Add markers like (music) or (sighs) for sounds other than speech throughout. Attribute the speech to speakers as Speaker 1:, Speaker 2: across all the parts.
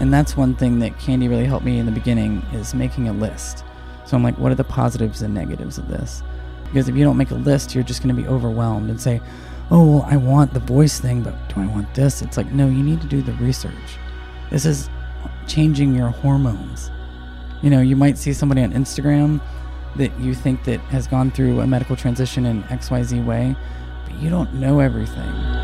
Speaker 1: And that's one thing that Candy really helped me in the beginning is making a list. So I'm like, what are the positives and negatives of this? Because if you don't make a list, you're just going to be overwhelmed and say, oh, well, I want the voice thing, but do I want this? It's like, no, you need to do the research. This is changing your hormones. You know, you might see somebody on Instagram that you think that has gone through a medical transition in XYZ way, but you don't know everything.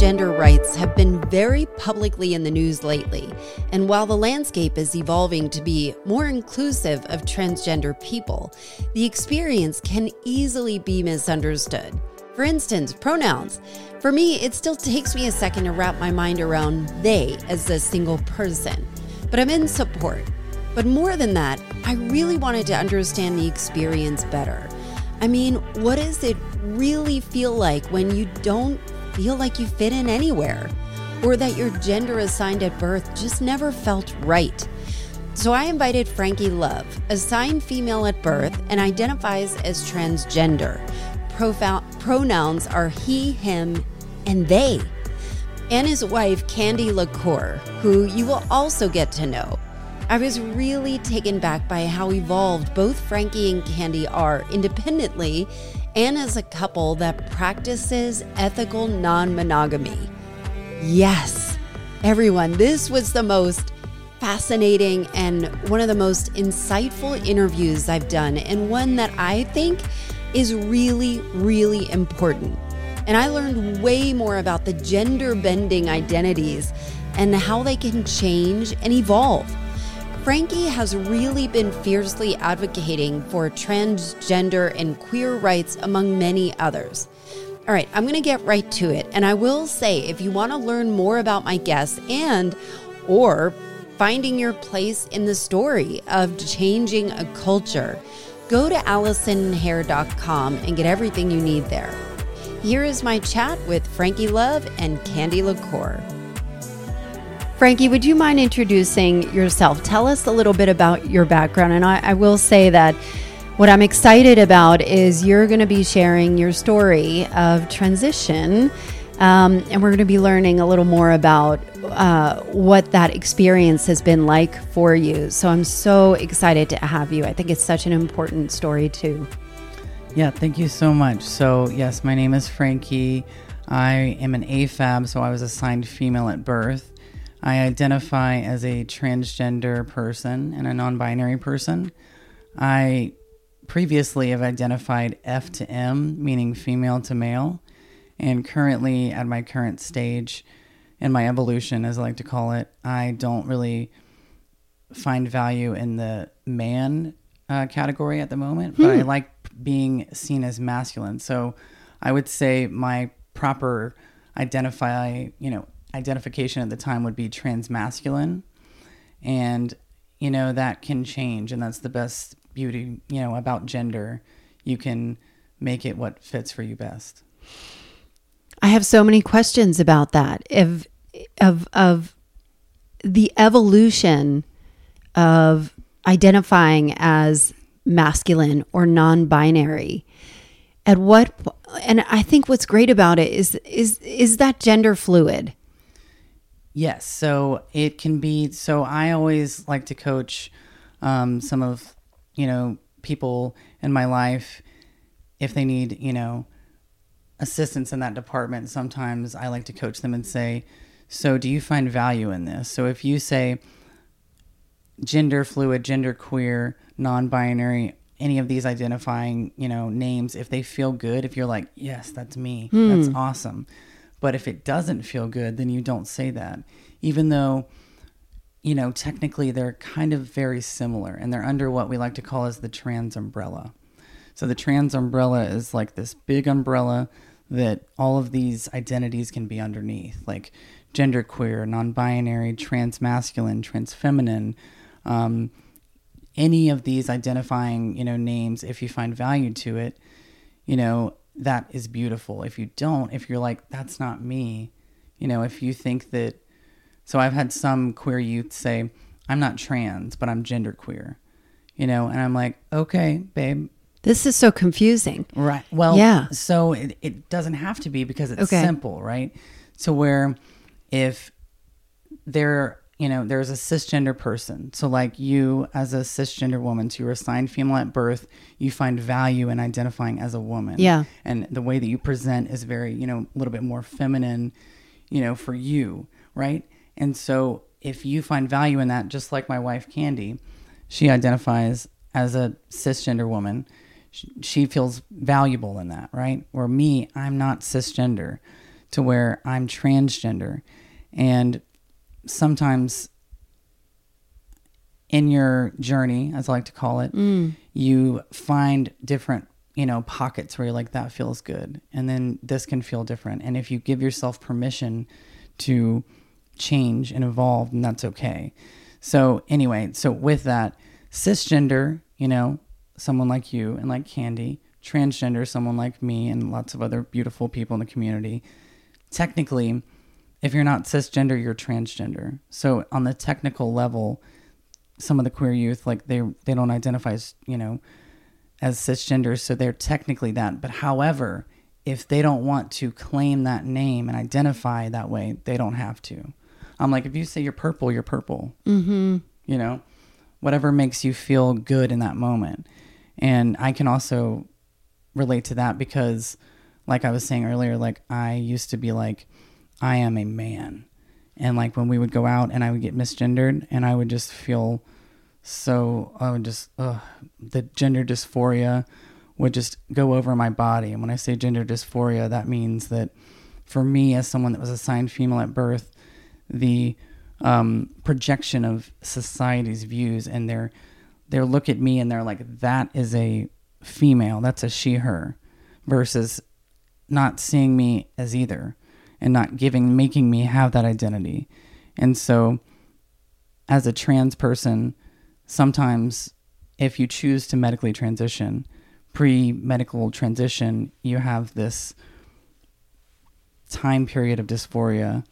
Speaker 2: Transgender rights have been very publicly in the news lately, and while the landscape is evolving to be more inclusive of transgender people, the experience can easily be misunderstood. For instance, pronouns. For me, it still takes me a second to wrap my mind around they as a single person, but I'm in support. But more than that, I really wanted to understand the experience better. I mean, what does it really feel like when you don't feel like you fit in anywhere? Or that your gender assigned at birth just never felt right? So I invited Frankie Love, assigned female at birth and identifies as transgender. Profou- pronouns are he, him, and they. And his wife, Candy LaCour, who you will also get to know. I was really taken back by how evolved both Frankie and Candy are independently and as a couple that practices ethical non monogamy. Yes, everyone, this was the most fascinating and one of the most insightful interviews I've done, and one that I think is really, really important. And I learned way more about the gender bending identities and how they can change and evolve. Frankie has really been fiercely advocating for transgender and queer rights, among many others. All right, I'm going to get right to it. And I will say if you want to learn more about my guests and or finding your place in the story of changing a culture, go to AllisonHair.com and get everything you need there. Here is my chat with Frankie Love and Candy LaCour. Frankie, would you mind introducing yourself? Tell us a little bit about your background. And I, I will say that what I'm excited about is you're going to be sharing your story of transition. Um, and we're going to be learning a little more about uh, what that experience has been like for you. So I'm so excited to have you. I think it's such an important story, too.
Speaker 1: Yeah, thank you so much. So, yes, my name is Frankie. I am an AFAB, so I was assigned female at birth. I identify as a transgender person and a non binary person. I previously have identified F to M, meaning female to male, and currently at my current stage in my evolution, as I like to call it, I don't really find value in the man uh, category at the moment, but I like being seen as masculine. So I would say my proper identify, you know, identification at the time would be transmasculine. And, you know, that can change. And that's the best beauty, you know, about gender. You can make it what fits for you best.
Speaker 2: I have so many questions about that. Of of of the evolution of identifying as masculine or non-binary at what and i think what's great about it is is is that gender fluid
Speaker 1: Yes. So it can be. So I always like to coach um, some of, you know, people in my life if they need, you know, assistance in that department. Sometimes I like to coach them and say, so do you find value in this? So if you say gender fluid, gender queer, non binary, any of these identifying, you know, names, if they feel good, if you're like, yes, that's me, that's awesome but if it doesn't feel good, then you don't say that, even though, you know, technically they're kind of very similar and they're under what we like to call as the trans umbrella. So the trans umbrella is like this big umbrella that all of these identities can be underneath, like genderqueer, non-binary, trans-masculine, trans-feminine, um, any of these identifying, you know, names. If you find value to it, you know, that is beautiful. If you don't, if you're like, that's not me, you know, if you think that, so I've had some queer youth say, I'm not trans, but I'm genderqueer, you know, and I'm like, okay, babe,
Speaker 2: This is so confusing.
Speaker 1: Right. Well,
Speaker 2: Yeah.
Speaker 1: So it, it doesn't have to be because it's
Speaker 2: Okay.
Speaker 1: simple, right? So where if there, you know, there's a cisgender person. So like you as a cisgender woman, so you're assigned female at birth, you find value in identifying as a woman.
Speaker 2: Yeah.
Speaker 1: And the way that you present is very, you know, a little bit more feminine, you know, for you, right? And so if you find value in that, just like my wife Candy, she identifies as a cisgender woman. She, she feels valuable in that, right? Or me, I'm not cisgender, to where I'm transgender. And sometimes in your journey, as I like to call it, mm. you find different, you know, pockets where you're like, that feels good. And then this can feel different. And if you give yourself permission to change and evolve, then that's okay. So, anyway, so with that, cisgender, you know, someone like you and like Candy, transgender, someone like me, and lots of other beautiful people in the community. Technically, if you're not cisgender, you're transgender. So, on the technical level, some of the queer youth like they they don't identify as you know as cisgender so they're technically that but however if they don't want to claim that name and identify that way they don't have to i'm like if you say you're purple you're purple mm-hmm. you know whatever makes you feel good in that moment and i can also relate to that because like i was saying earlier like i used to be like i am a man. And like when we would go out and I would get misgendered and I would just feel so I would just ugh, the gender dysphoria would just go over my body. And when I say gender dysphoria, that means that for me as someone that was assigned female at birth, the um, projection of society's views and their their look at me and they're like that is a female, that's a she her versus not seeing me as either and not giving making me have that identity. And so as a trans person, sometimes if you choose to medically transition, pre-medical transition, you have this time period of dysphoria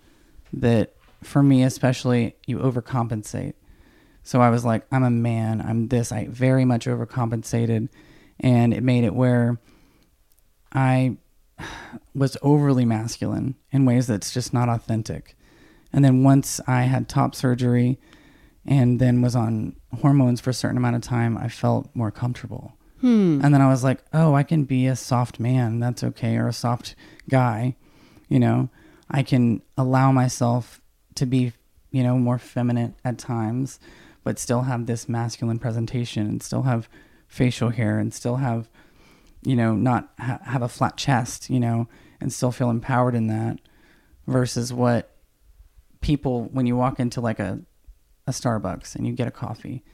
Speaker 1: that for me especially you overcompensate. So I was like, I'm a man, I'm this. I very much overcompensated and it made it where I was overly masculine in ways that's just not authentic. And then once I had top surgery and then was on hormones for a certain amount of time, I felt more comfortable. Hmm. And then I was like, oh, I can be a soft man. That's okay. Or a soft guy. You know, I can allow myself to be, you know, more feminine at times, but still have this masculine presentation and still have facial hair and still have you know, not ha- have a flat chest, you know, and still feel empowered in that versus what people, when you walk into like a, a Starbucks and you get a coffee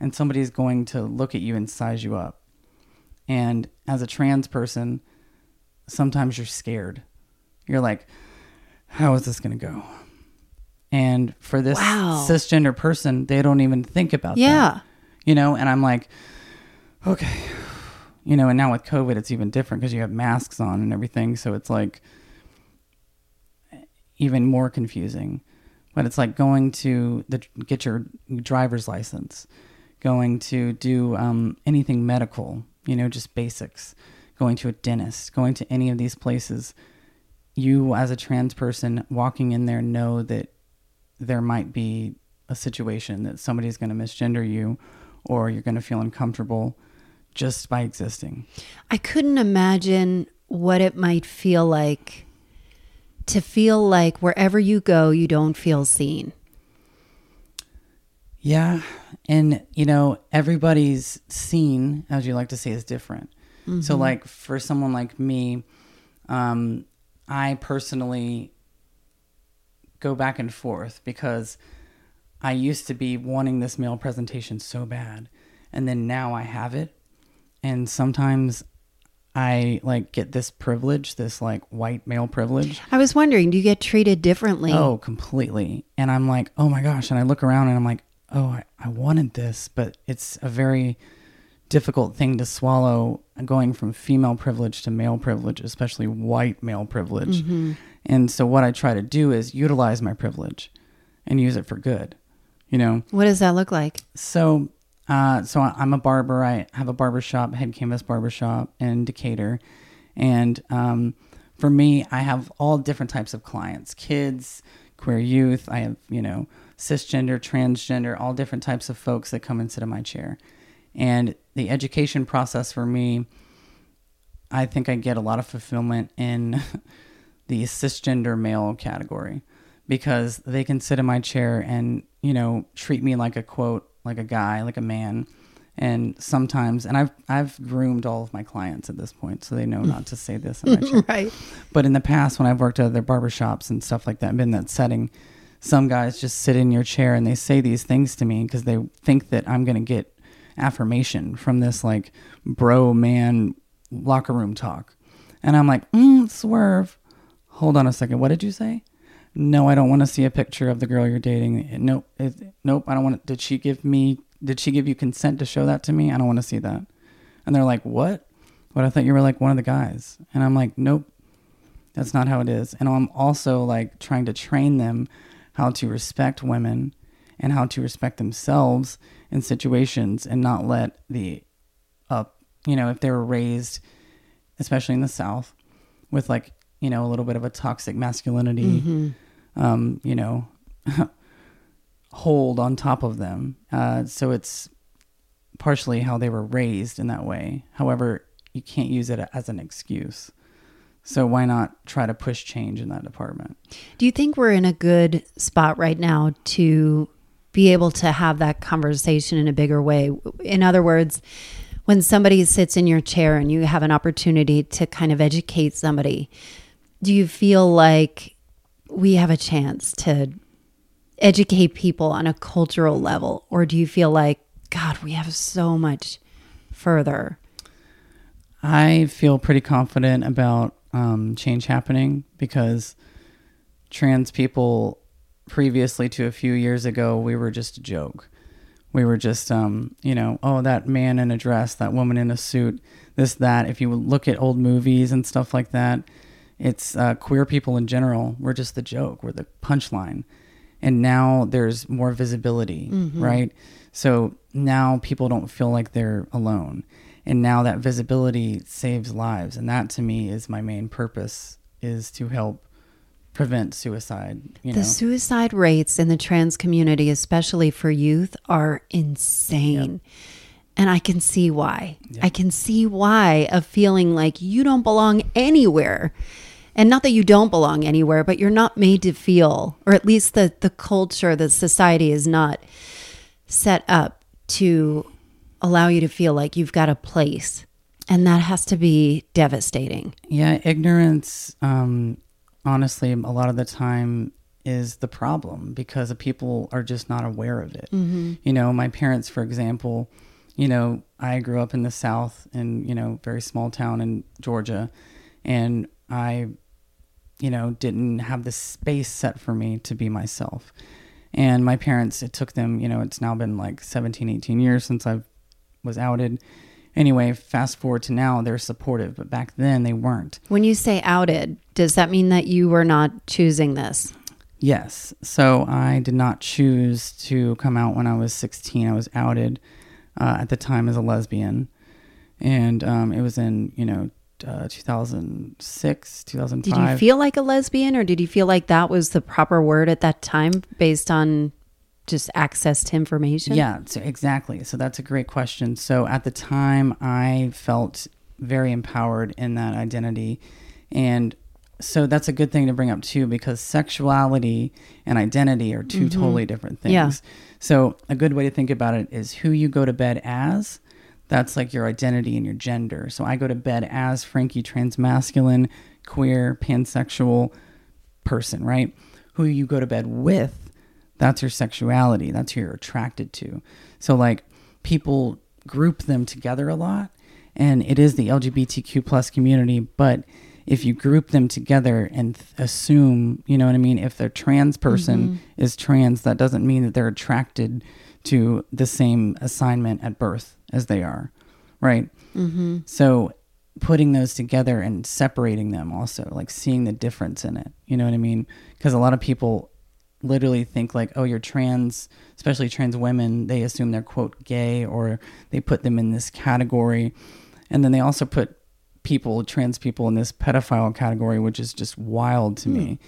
Speaker 1: and somebody's going to look at you and size you up. And as a trans person, sometimes you're scared. You're like, how is this going to go? And for this
Speaker 2: Wow.
Speaker 1: cisgender person, they don't even think about that
Speaker 2: Yeah.
Speaker 1: you know and i'm like okay you know and now with covid it's even different because you have masks on and everything so it's like even more confusing. But it's like going to the get your driver's license going to do um, anything medical you know just basics going to a dentist going to any of these places you as a trans person walking in there know that there might be a situation that somebody's going to misgender you or you're going to feel uncomfortable just by existing.
Speaker 2: I couldn't imagine what it might feel like to feel like wherever you go, you don't feel seen.
Speaker 1: Yeah. And, you know, everybody's scene, as you like to say, is different. So, like, for someone like me, um, I personally go back and forth because I used to be wanting this male presentation so bad. And then now I have it. And sometimes I like get this privilege, this like white male privilege.
Speaker 2: I was wondering, do you get treated differently?
Speaker 1: Oh, completely. And I'm like, oh my gosh. And I look around and I'm like, oh, I, I wanted this, but it's a very difficult thing to swallow going from female privilege to male privilege, especially white male privilege. Mm-hmm. And so what I try to do is utilize my privilege and use it for good, you know?
Speaker 2: What does that look like?
Speaker 1: So Uh, so I'm a barber. I have a barber shop, Head Canvas Barber Shop in Decatur. And um, for me, I have all different types of clients kids, queer youth. I have, you know, cisgender, transgender, all different types of folks that come and sit in my chair. And the education process for me, I think I get a lot of fulfillment in (laughs) the cisgender male category because they can sit in my chair and, you know, treat me like a quote, like a guy, like a man. And sometimes, and I've I've groomed all of my clients at this point, so they know not to say this in my (laughs) chair.
Speaker 2: right.
Speaker 1: But in the past, when I've worked at other barbershops and stuff like that, been in that setting, some guys just sit in your chair and they say these things to me because they think that I'm going to get affirmation from this like bro man locker room talk. And I'm like, mm, swerve. Hold on a second. What did you say? No, I don't want to see a picture of the girl you're dating. Nope. It, nope. I don't want. Did she give me? Did she give you consent to show that to me? I don't want to see that. And they're like, what? But I thought you were like one of the guys. And I'm like, nope. That's not how it is. And I'm also like trying to train them how to respect women and how to respect themselves in situations and not let the up, you know, if they were raised, especially in the South, with like, you know, a little bit of a toxic masculinity, mm-hmm. Um, you know, (laughs) hold on top of them. Uh, so it's partially how they were raised in that way. However, you can't use it as an excuse. So why not try to push change in that department?
Speaker 2: Do you think we're in a good spot right now to be able to have that conversation in a bigger way? In other words, when somebody sits in your chair and you have an opportunity to kind of educate somebody, do you feel like we have a chance to educate people on a cultural level? Or do you feel like, God, we have so much further?
Speaker 1: I feel pretty confident about um, change happening because trans people previously to a few years ago, we were just a joke. We were just, um, you know, oh, that man in a dress, that woman in a suit, this, that. If you look at old movies and stuff like that, it's uh, queer people in general. We're just the joke. We're the punchline. And now there's more visibility, right? So now people don't feel like they're alone. And now that visibility saves lives. And that to me is my main purpose is to help prevent suicide. You
Speaker 2: The
Speaker 1: know,
Speaker 2: suicide rates in the trans community, especially for youth, are insane. And I can see why. I can see why of feeling like you don't belong anywhere. And not that you don't belong anywhere, but you're not made to feel, or at least the, the culture, the society is not set up to allow you to feel like you've got a place. And that has to be devastating.
Speaker 1: Yeah, ignorance, um, honestly, a lot of the time is the problem because people are just not aware of it. You know, my parents, for example, you know, I grew up in the South in, you know, very small town in Georgia, and I, you know, didn't have the space set for me to be myself. And my parents, it took them, you know, it's now been like 17, 18 years since I was outed. Anyway, fast forward to now, they're supportive, but back then they weren't.
Speaker 2: When you say outed, does that mean that you were not choosing this?
Speaker 1: Yes. So I did not choose to come out when I was 16. I was outed uh, at the time as a lesbian. And um, it was in, you know, uh, 2006, 2005.
Speaker 2: Did you feel like a lesbian or did you feel like that was the proper word at that time based on just access to information?
Speaker 1: Yeah, so exactly. So that's a great question. So at the time, I felt very empowered in that identity. And so that's a good thing to bring up too, because sexuality and identity are 2 totally different things.
Speaker 2: Yeah.
Speaker 1: So a good way to think about it is who you go to bed as. That's like your identity and your gender. So I go to bed as Frankie, transmasculine, queer, pansexual person, right? Who you go to bed with that's your sexuality that's who you're attracted to so like people group them together a lot and it is the lgbtq plus community but if you group them together and th- assume you know what i mean if the trans person is trans that doesn't mean that they're attracted to the same assignment at birth as they are right mm-hmm. so putting those together and separating them also like seeing the difference in it you know what i mean because a lot of people literally think like, oh, you're trans, especially trans women. They assume they're quote gay or they put them in this category, and then they also put people, trans people, in this pedophile category, which is just wild to me.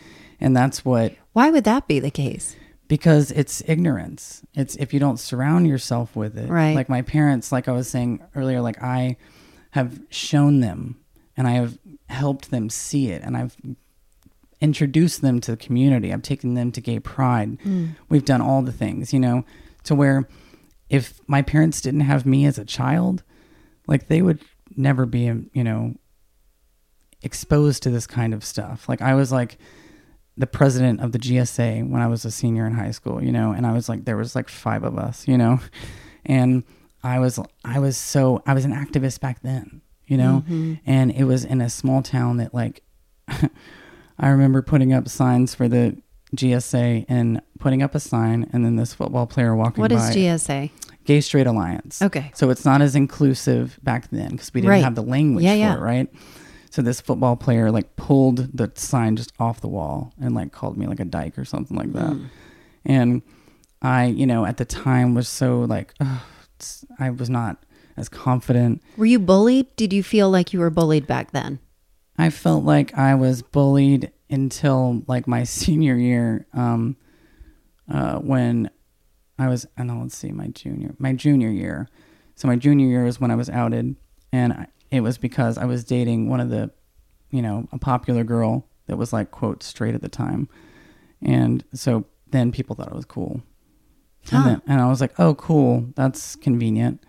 Speaker 1: And that's what
Speaker 2: Why would that be the case?
Speaker 1: because it's ignorance. It's if you don't surround yourself with it.
Speaker 2: Right.
Speaker 1: Like my parents, like I was saying earlier, like I have shown them and I have helped them see it and I've introduced them to the community. I've taken them to gay pride. Hmm. We've done all the things, you know, to where if my parents didn't have me as a child, like they would never be, you know, exposed to this kind of stuff. Like I was like the president of the GSA when I was a senior in high school, you know, and I was like there was like five of us, you know. (laughs) And I was I was so I was an activist back then, you know. Mm-hmm. And it was in a small town that like (laughs) I remember putting up signs for the GSA and putting up a sign and then this football player walking
Speaker 2: What is
Speaker 1: by
Speaker 2: GSA?
Speaker 1: Gay Straight Alliance.
Speaker 2: Okay.
Speaker 1: So it's not as inclusive back then because we didn't
Speaker 2: Right.
Speaker 1: have the language
Speaker 2: Yeah,
Speaker 1: for
Speaker 2: yeah.
Speaker 1: it, right? So this football player like pulled the sign just off the wall and like called me like a dyke or something like that.
Speaker 2: Hmm.
Speaker 1: And I, you know, at the time was so like, ugh, I was not as confident.
Speaker 2: Were you bullied? Did you feel like you were bullied back then?
Speaker 1: I felt like I was bullied until like my (laughs) senior year, um, uh, when I was, I know, let's see, my junior, my junior year. So my junior year is when I was outed, and I, it was because I was dating one of the, you know, a popular girl that was like quote straight at the time, and so then people thought it was cool, and, then, and I was like, oh, cool, that's convenient,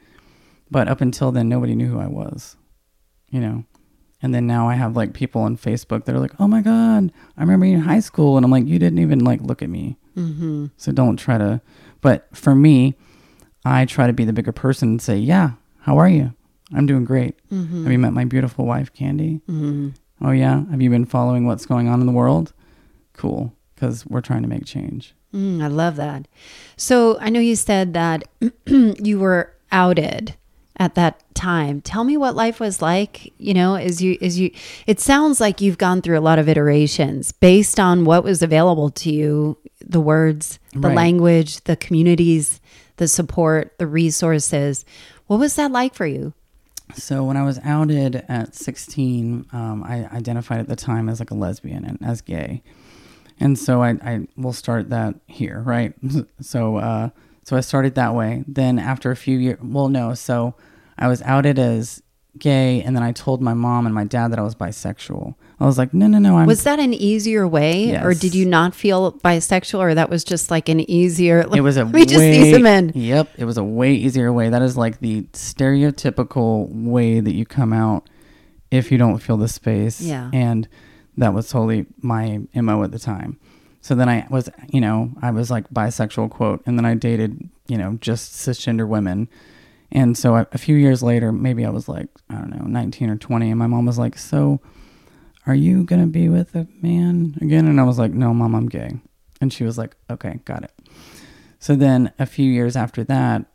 Speaker 1: but up until then, nobody knew who I was, you know. And then now I have like people on Facebook that are like, "Oh my god, I remember you in high school," and I'm like, "You didn't even like look at me."
Speaker 2: Mm-hmm.
Speaker 1: So don't try to. But for me, I try to be the bigger person and say, "Yeah, how are you? I'm doing great.
Speaker 2: Mm-hmm.
Speaker 1: Have you met my beautiful wife, Candy?
Speaker 2: Mm-hmm.
Speaker 1: Oh yeah. Have you been following what's going on in the world? Cool, because we're trying to make change.
Speaker 2: Mm, I love that. So I know you said that (clears throat) you were outed at that time. Tell me what life was like. You know, as you as you, it sounds like you've gone through a lot of iterations based on what was available to you, the words, the
Speaker 1: Right.
Speaker 2: language, the communities, the support, the resources. What was that like for you?
Speaker 1: So when I was outed at 16, um, I identified at the time as like a lesbian and as gay, and so I, I will start that here, right? (laughs) So uh, so I started that way. Then after a few years, well, no, so I was outed as gay, and then I told my mom and my dad that I was bisexual. I was like, no, no, no, I'm
Speaker 2: Was that an easier way, or did you not feel bisexual, or that was just like an easier?
Speaker 1: It was a (laughs)
Speaker 2: let me just
Speaker 1: way,
Speaker 2: ease them in.
Speaker 1: Yep, it was a way easier way. That is like the stereotypical way that you come out if you don't feel the space.
Speaker 2: Yeah.
Speaker 1: and that was totally my mo at the time. So then I was, you know, I was like bisexual quote, and then I dated, you know, just cisgender women. And so I, a few years later, maybe I was like, I don't know, 19 or 20, and my mom was like, "So, are you gonna be with a man again?" And I was like, "No, mom, I'm gay." And she was like, "Okay, got it." So then a few years after that,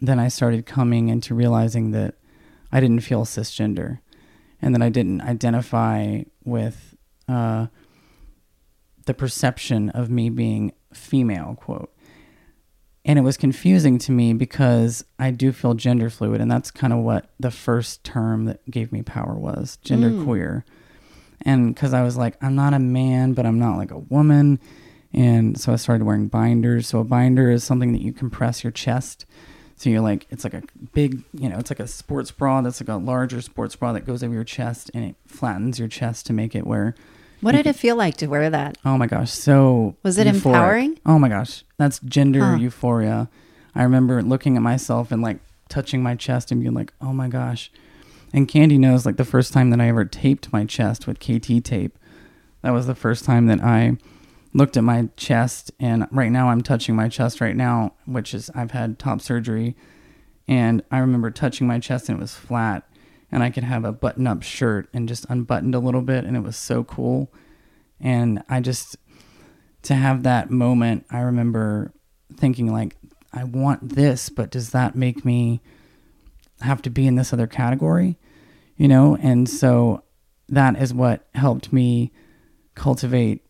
Speaker 1: then I started coming into realizing that I didn't feel cisgender and that I didn't identify with uh, the perception of me being female, quote. And it was confusing to me because I do feel gender fluid, and that's kind of what the first term that gave me power was gender queer. And because I was like, I'm not a man, but I'm not like a woman. And so I started wearing binders. So a binder is something that you compress your chest. So you're like, it's like a big, you know, it's like a sports bra that's like a larger sports bra that goes over your chest and it flattens your chest to make it where,
Speaker 2: What did it feel like to wear that?
Speaker 1: oh my gosh, so.
Speaker 2: Was it
Speaker 1: euphoric.
Speaker 2: empowering?
Speaker 1: Oh my gosh, that's gender
Speaker 2: Huh.
Speaker 1: euphoria. I remember looking at myself and like touching my chest and being like, oh my gosh. And Candy knows like the first time that I ever taped my chest with KT tape, that was the first time that I looked at my chest. And right now I'm touching my chest right now, which is I've had top surgery. And I remember touching my chest and it was flat. And I could have a button up shirt and just unbuttoned a little bit. And it was so cool. And I just, to have that moment, I remember thinking, like, I want this, but does that make me have to be in this other category? You know? And so that is what helped me cultivate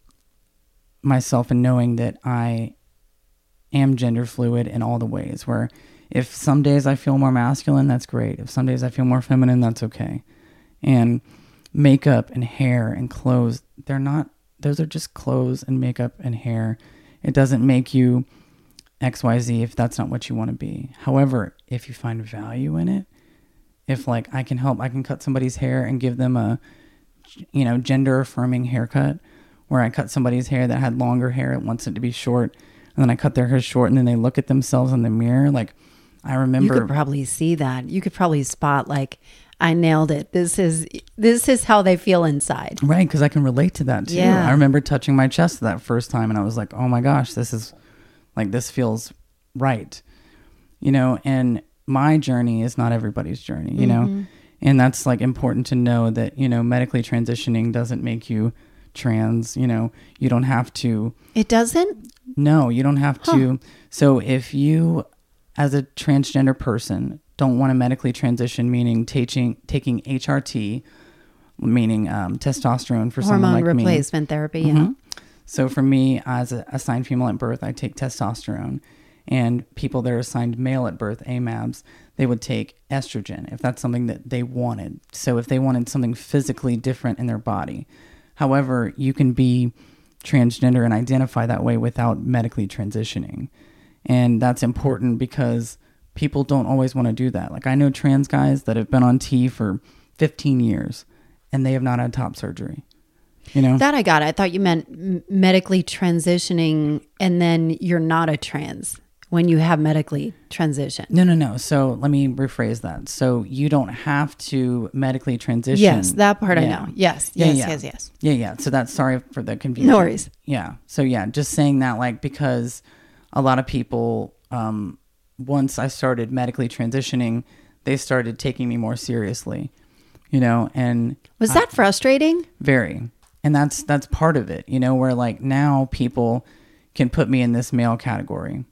Speaker 1: myself in knowing that I am gender fluid in all the ways where if some days I feel more masculine, that's great. If some days I feel more feminine, that's okay. And makeup and hair and clothes, they're not, those are just clothes and makeup and hair. It doesn't make you XYZ if that's not what you want to be. However, if you find value in it, if like I can help, I can cut somebody's hair and give them a, you know, gender affirming haircut where I cut somebody's hair that had longer hair, it wants it to be short, and then I cut their hair short and then they look at themselves in the mirror. Like I remember.
Speaker 2: You could probably see that. You could probably spot like, I nailed it. This is this is how they feel inside.
Speaker 1: Right, because I can relate to that too.
Speaker 2: Yeah.
Speaker 1: I remember touching my chest that first time, and I was like, "Oh my gosh, this is like this feels right," you know. And my journey is not everybody's journey, you know, and that's like important to know that you know medically transitioning doesn't make you trans. You know, you don't have to.
Speaker 2: It doesn't?
Speaker 1: No, you don't have to. So if you, as a transgender person, don't want to medically transition, meaning taking taking HRT, meaning um, testosterone for someone
Speaker 2: Hormone
Speaker 1: like me.
Speaker 2: replacement therapy, yeah.
Speaker 1: Mhm. So for me, as a assigned female at birth, I take testosterone, and people that are assigned male at birth, AMABs, they would take estrogen if that's something that they wanted. So if they wanted something physically different in their body. However, you can be transgender and identify that way without medically transitioning. And that's important because people don't always want to do that. Like I know trans guys that have been on T for 15 years and they have not had top surgery. You know?
Speaker 2: That I got. I thought you meant medically transitioning and then you're not a trans when you have medically transitioned.
Speaker 1: No, no, no. So let me rephrase that. So you don't have to medically transition.
Speaker 2: Yes, that part I know. Yes,
Speaker 1: Yeah,
Speaker 2: yes,
Speaker 1: yeah.
Speaker 2: yes, yes.
Speaker 1: Yeah, yeah. So that's sorry for the confusion.
Speaker 2: No worries.
Speaker 1: Yeah. So yeah, just saying that like because a lot of people um once I started medically transitioning, they started taking me more seriously. You know, and
Speaker 2: Was that frustrating?
Speaker 1: very. And that's that's part of it, you know, where like now people can put me in this male category.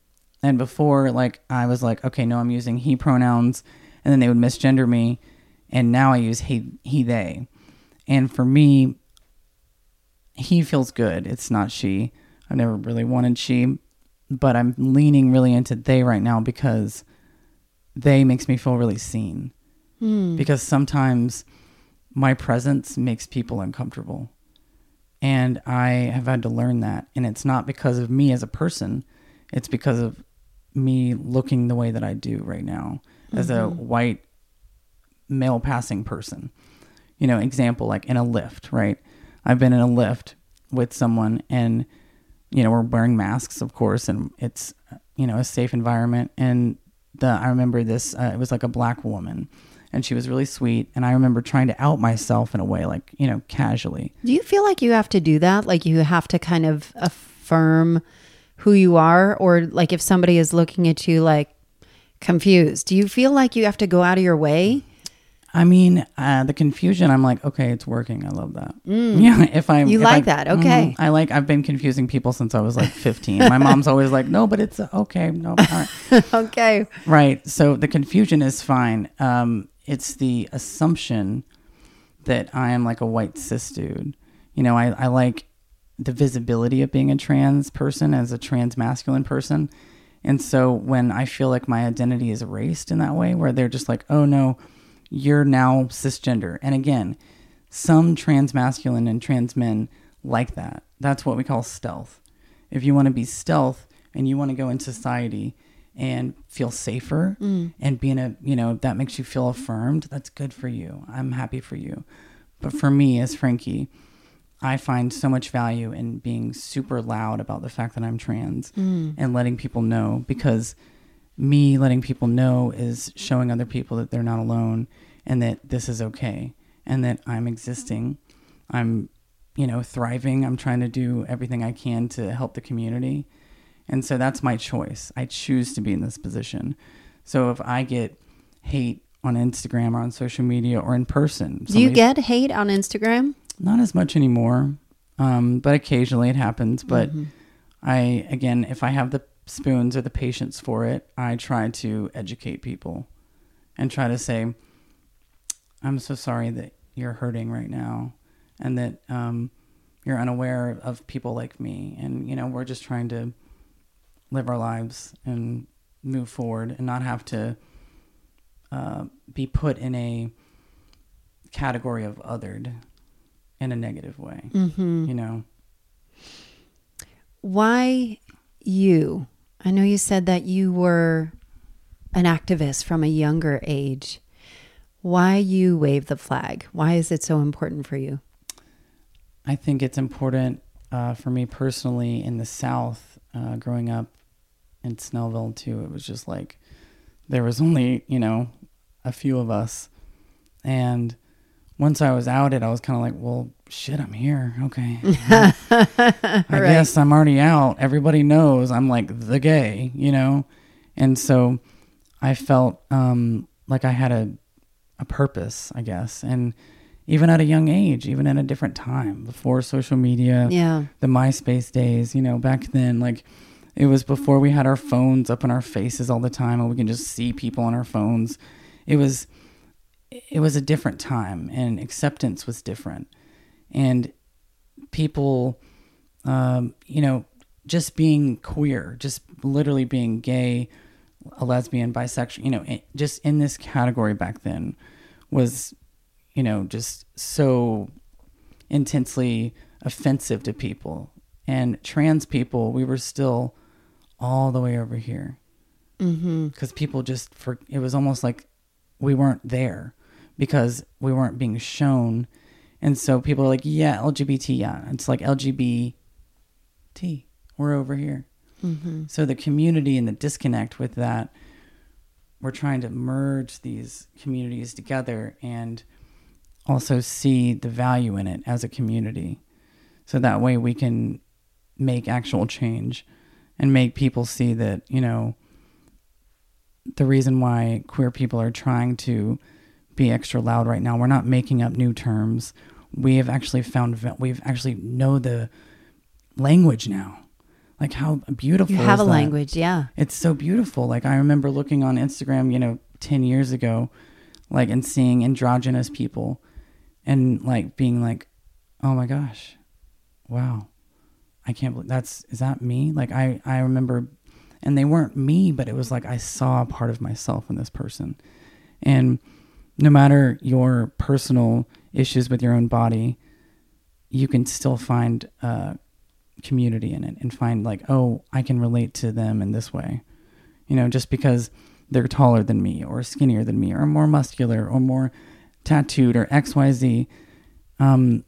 Speaker 1: And before like I was like, okay, no, I'm using he pronouns and then they would misgender me and now I use he he they. And for me he feels good. It's not she. I've never really wanted she, but I'm leaning really into they right now because they makes me feel really seen. Hmm. Because sometimes my presence makes people uncomfortable. And I have had to learn that. And it's not because of me as a person, it's because of me looking the way that I do right now as a white male passing person. You know, example like in a lift, right? I've been in a lift with someone and you know, we're wearing masks, of course, and it's you know, a safe environment and the I remember this uh, it was like a black woman and she was really sweet and I remember trying to out myself in a way like, you know, casually.
Speaker 2: Do you feel like you have to do that? Like you have to kind of affirm who you are? Or like if somebody is looking at you like confused, do you feel like you have to go out of your way?
Speaker 1: I mean, uh, the confusion. I'm like, okay, it's working. I love that. (laughs) Yeah, if I
Speaker 2: Mm. You
Speaker 1: if
Speaker 2: like
Speaker 1: I-
Speaker 2: that, okay.
Speaker 1: Mhm. I like. I've been confusing people since I was like (laughs) 15. My mom's always like, no, but it's uh, okay. No, right. (laughs)
Speaker 2: okay.
Speaker 1: right. So the confusion is fine. Um, it's the assumption that I am like a white cis dude. You know, I, I like the visibility of being a trans person as a trans masculine person. And so when I feel like my identity is erased in that way, where they're just like, oh no, you're now cisgender. And again, some trans masculine and trans men like that. That's what we call stealth. If you want to be stealth and you want to go in society and feel safer mm. and be in a, you know, that makes you feel affirmed, that's good for you. I'm happy for you. But for me, as Frankie, I find so much value in being super loud about the fact that I'm trans mm. and letting people know because me letting people know is showing other people that they're not alone and that this is okay and that I'm existing. I'm, you know, thriving. I'm trying to do everything I can to help the community. And so that's my choice. I choose to be in this position. So if I get hate on Instagram or on social media or in person,
Speaker 2: Do you get hate on Instagram?
Speaker 1: Not as much anymore, um, but occasionally it happens. But
Speaker 2: Mm-hmm.
Speaker 1: I, again, if I have the spoons or the patience for it, I try to educate people and try to say, I'm so sorry that you're hurting right now and that um, you're unaware of people like me and you know we're just trying to live our lives and move forward and not have to uh, be put in a category of othered in a negative way
Speaker 2: Mm-hmm.
Speaker 1: you know
Speaker 2: Why you? I know you said that you were an activist from a younger age. Why you wave the flag? Why is it so important for you?
Speaker 1: I think it's important uh, for me personally in the South, uh, growing up in Snellville too. It was just like there was only you know a few of us, and once I was outed, I was kind of like, well, shit, I'm here. Okay, (laughs) I
Speaker 2: Right.
Speaker 1: guess I'm already out. Everybody knows I'm like the gay, you know, and so I felt um, like I had a a purpose, I guess, and even at a young age, even at a different time, before social media,
Speaker 2: Yeah.
Speaker 1: the MySpace days, you know, back then, like it was before we had our phones up in our faces all the time and we can just see people on our phones. It was it was a different time and acceptance was different. And people um, you know, just being queer, just literally being gay, a lesbian, bisexual, you know, it- just in this category back then was, you know, just so intensely offensive to people. And trans people, we were still all the way over here
Speaker 2: Mm-hmm.
Speaker 1: because people just for it was almost like we weren't there because we weren't being shown. And so people are like yeah lgbt yeah. It's like lgbt we're over here.
Speaker 2: Mm-hmm.
Speaker 1: so the community and the disconnect with that we're trying to merge these communities together and also see the value in it as a community. So that way we can make actual change and make people see that you know the reason why queer people are trying to be extra loud right now. We're not making up new terms. We have actually found we've actually know the language now. Like how beautiful
Speaker 2: You have a
Speaker 1: that?
Speaker 2: language, yeah.
Speaker 1: it's so beautiful. Like i remember looking on instagram you know 10 years ago like and seeing androgynous people and like being like oh my gosh. Wow. I can't believe that's is that me? Like i i remember and they weren't me but it was like i saw a part of myself in this person. And no matter your personal issues with your own body you can still find uh community in it and find like oh i can relate to them in this way. You know just because they're taller than me or skinnier than me or more muscular or more tattooed or xyz um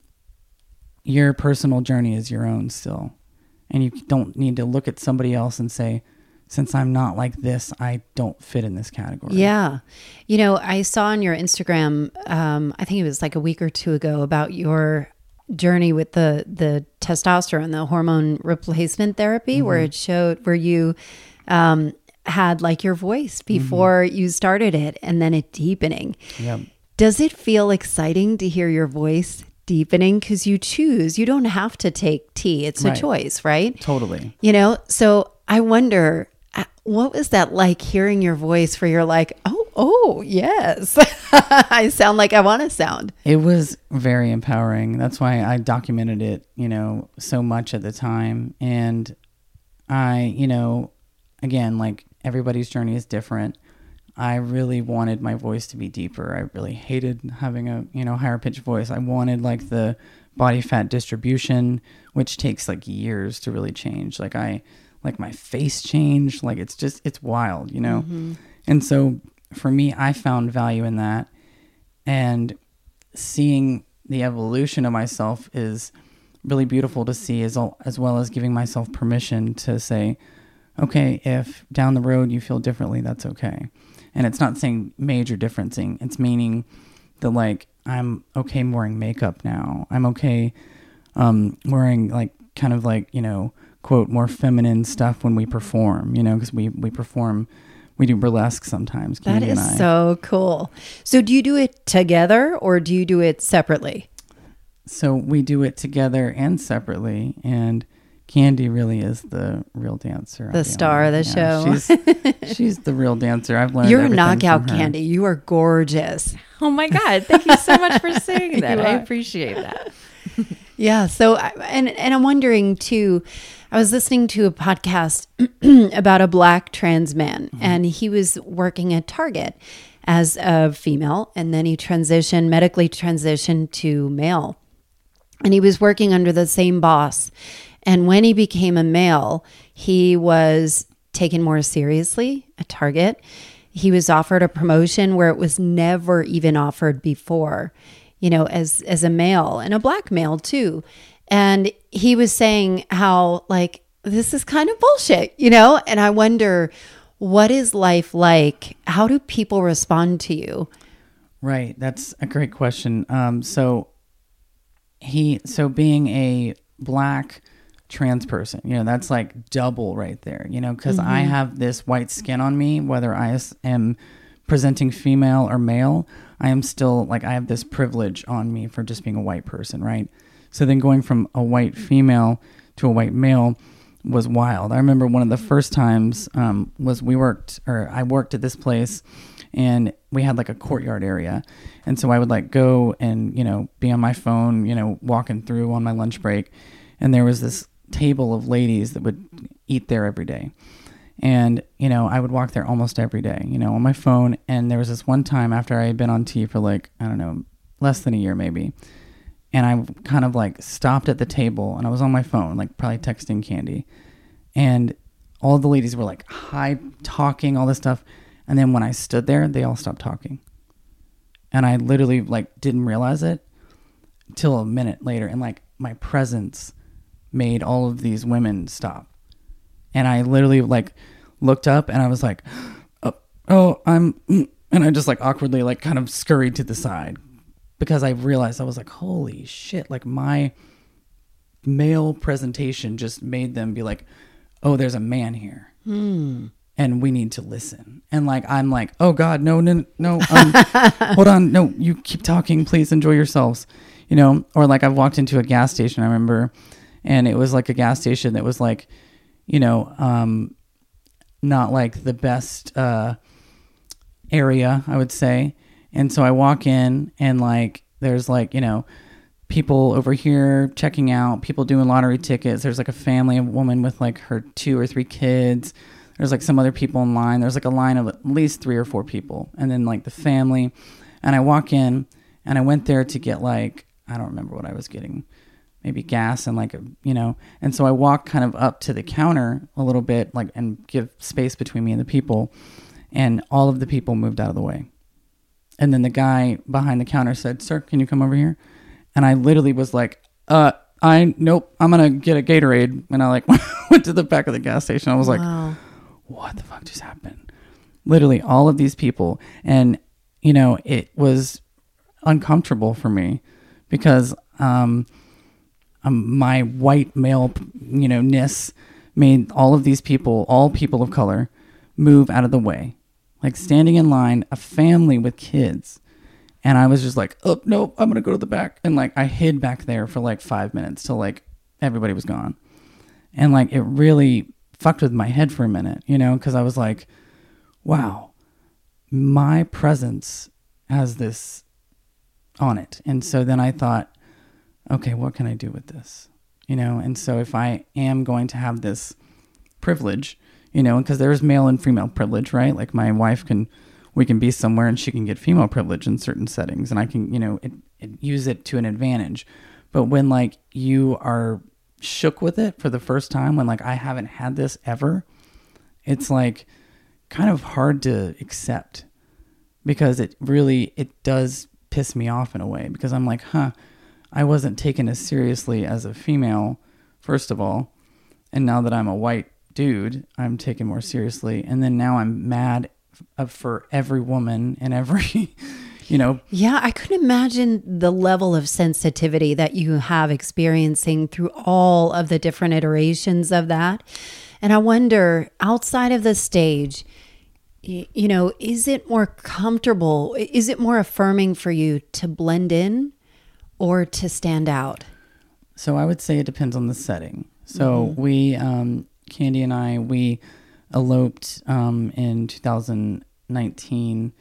Speaker 1: your personal journey is your own still. And you don't need to look at somebody else and say since i'm not like this i don't fit in this category
Speaker 2: Yeah. You know, I saw on your Instagram, um, I think it was like a week or two ago, about your journey with the the testosterone, the hormone replacement therapy, where it showed where you um, had like your voice before you started it, and then it deepening.
Speaker 1: yep.
Speaker 2: Does it feel exciting to hear your voice deepening? Because you choose, you don't have to take T; it's a
Speaker 1: Right.
Speaker 2: choice, right?
Speaker 1: totally
Speaker 2: You know, so I wonder what was that like hearing your voice where you're like, oh, oh, yes, (laughs) I sound like I want to sound.
Speaker 1: It was very empowering. That's why I documented it, you know, so much at the time. And I, you know, again, like everybody's journey is different. I really wanted my voice to be deeper. I really hated having a, you know, higher pitched voice. I wanted like the body fat distribution, which takes like years to really change. Like I like my face changed. Like it's just it's wild, you know. And so for me, I found value in that. And seeing the evolution of myself is really beautiful to see as, as well as giving myself permission to say okay if down the road you feel differently that's okay. And it's not saying major differencing. It's meaning that like i'm okay wearing makeup now. I'm okay um, wearing like kind of like you know quote more feminine stuff when we perform you know because we we perform we do burlesque sometimes
Speaker 2: That
Speaker 1: Candy
Speaker 2: is
Speaker 1: and I.
Speaker 2: so cool. So, do you do it together or do you do it separately?
Speaker 1: So we do it together and separately, and Candy really is the real dancer.
Speaker 2: The star of the
Speaker 1: Yeah,
Speaker 2: show.
Speaker 1: She's, (laughs) she's the real dancer. I've learned.
Speaker 2: You're a knockout
Speaker 1: from her.
Speaker 2: candy. You are gorgeous. (laughs)
Speaker 3: Oh my God. Thank you so much for saying (laughs) that. I appreciate that.
Speaker 2: Yeah. So, and and I'm wondering too. I was listening to a podcast (clears throat) about a black trans man, mm-hmm. and he was working at Target as a female, and then he transitioned medically transitioned to male, and he was working under the same boss. And when he became a male, he was taken more seriously at Target. He was offered a promotion where it was never even offered before you know, as as a male and a black male too. And he was saying how like this is kind of bullshit, you know? And I wonder what is life like? How do people respond to you?
Speaker 1: Right. That's a great question. Um, so he so being a black trans person, you know, that's like double right there, you know, because mm-hmm. I have this white skin on me, whether I am presenting female or male. I am still like I have this privilege on me for just being a white person, right? So then going from a white female to a white male was wild. I remember one of the first times um, was we worked or I worked at this place and we had like a courtyard area. And so I would like go and, you know, be on my phone, you know, walking through on my lunch break. And there was this table of ladies that would eat there every day. And, you know, I would walk there almost every day, you know, on my phone. And there was this one time after I had been on T for like, I don't know, less than a year maybe. And I kind of like stopped at the table and I was on my phone, like probably texting Candy. And all the ladies were like high talking, all this stuff. And then when I stood there, they all stopped talking. And I literally like didn't realize it till a minute later. And like my presence made all of these women stop and I literally like looked up and I was like, oh, (gasps) oh, I'm, and I just like awkwardly like kind of scurried to the side because I realized I was like, holy shit, like my male presentation just made them be like, oh, there's a man here. Hmm. And we need to listen. And like, I'm like, oh God, no, no, no, um, (laughs) hold on. No, you keep talking. Please enjoy yourselves. You know, or like I've walked into a gas station, I remember, and it was like a gas station that was like, you know, um, not like the best uh, area, I would say. And so I walk in and like there's like, you know, people over here checking out, people doing lottery tickets. There's like a family, a woman with like her two or three kids. There's like some other people in line. There's like a line of at least three or four people. And then like the family. And I walk in and I went there to get like, I don't remember what I was getting maybe gas and like a, you know and so i walk kind of up to the counter a little bit like and give space between me and the people and all of the people moved out of the way and then the guy behind the counter said sir can you come over here? And i literally was like uh i nope i'm gonna get a gatorade. And i like (laughs) went to the back of the gas station. I was like wow. what the fuck just happened? Literally all of these people. And you know it was uncomfortable for me because um um, my white male, you know, ness made all of these people, all people of color, move out of the way. Like standing in line, a family with kids. And I was just like, oh, no, I'm going to go to the back. And like, I hid back there for like five minutes till like everybody was gone. And like, it really fucked with my head for a minute, you know, because I was like, wow, my presence has this on it. And so then I thought, okay, what can I do with this? You know, and so if I am going to have this privilege, you know, because there's male and female privilege, right? Like my wife can, we can be somewhere and she can get female privilege in certain settings, and I can, you know, it, it, use it to an advantage. But when like you are shook with it for the first time, when like I haven't had this ever, it's like kind of hard to accept because it really it does piss me off in a way because I'm like, huh, I wasn't taken as seriously as a female, first of all. And now that I'm a white dude, I'm taken more seriously. And then now I'm mad for every woman and every, (laughs) you know.
Speaker 2: Yeah, I couldn't imagine the level of sensitivity that you have experiencing through all of the different iterations of that. And I wonder, outside of the stage, you know, is it more comfortable? Is it more affirming for you to blend in or to stand out?
Speaker 1: So I would say it depends on the setting. So mm-hmm. we, um, Candy and I, we eloped um, in 2019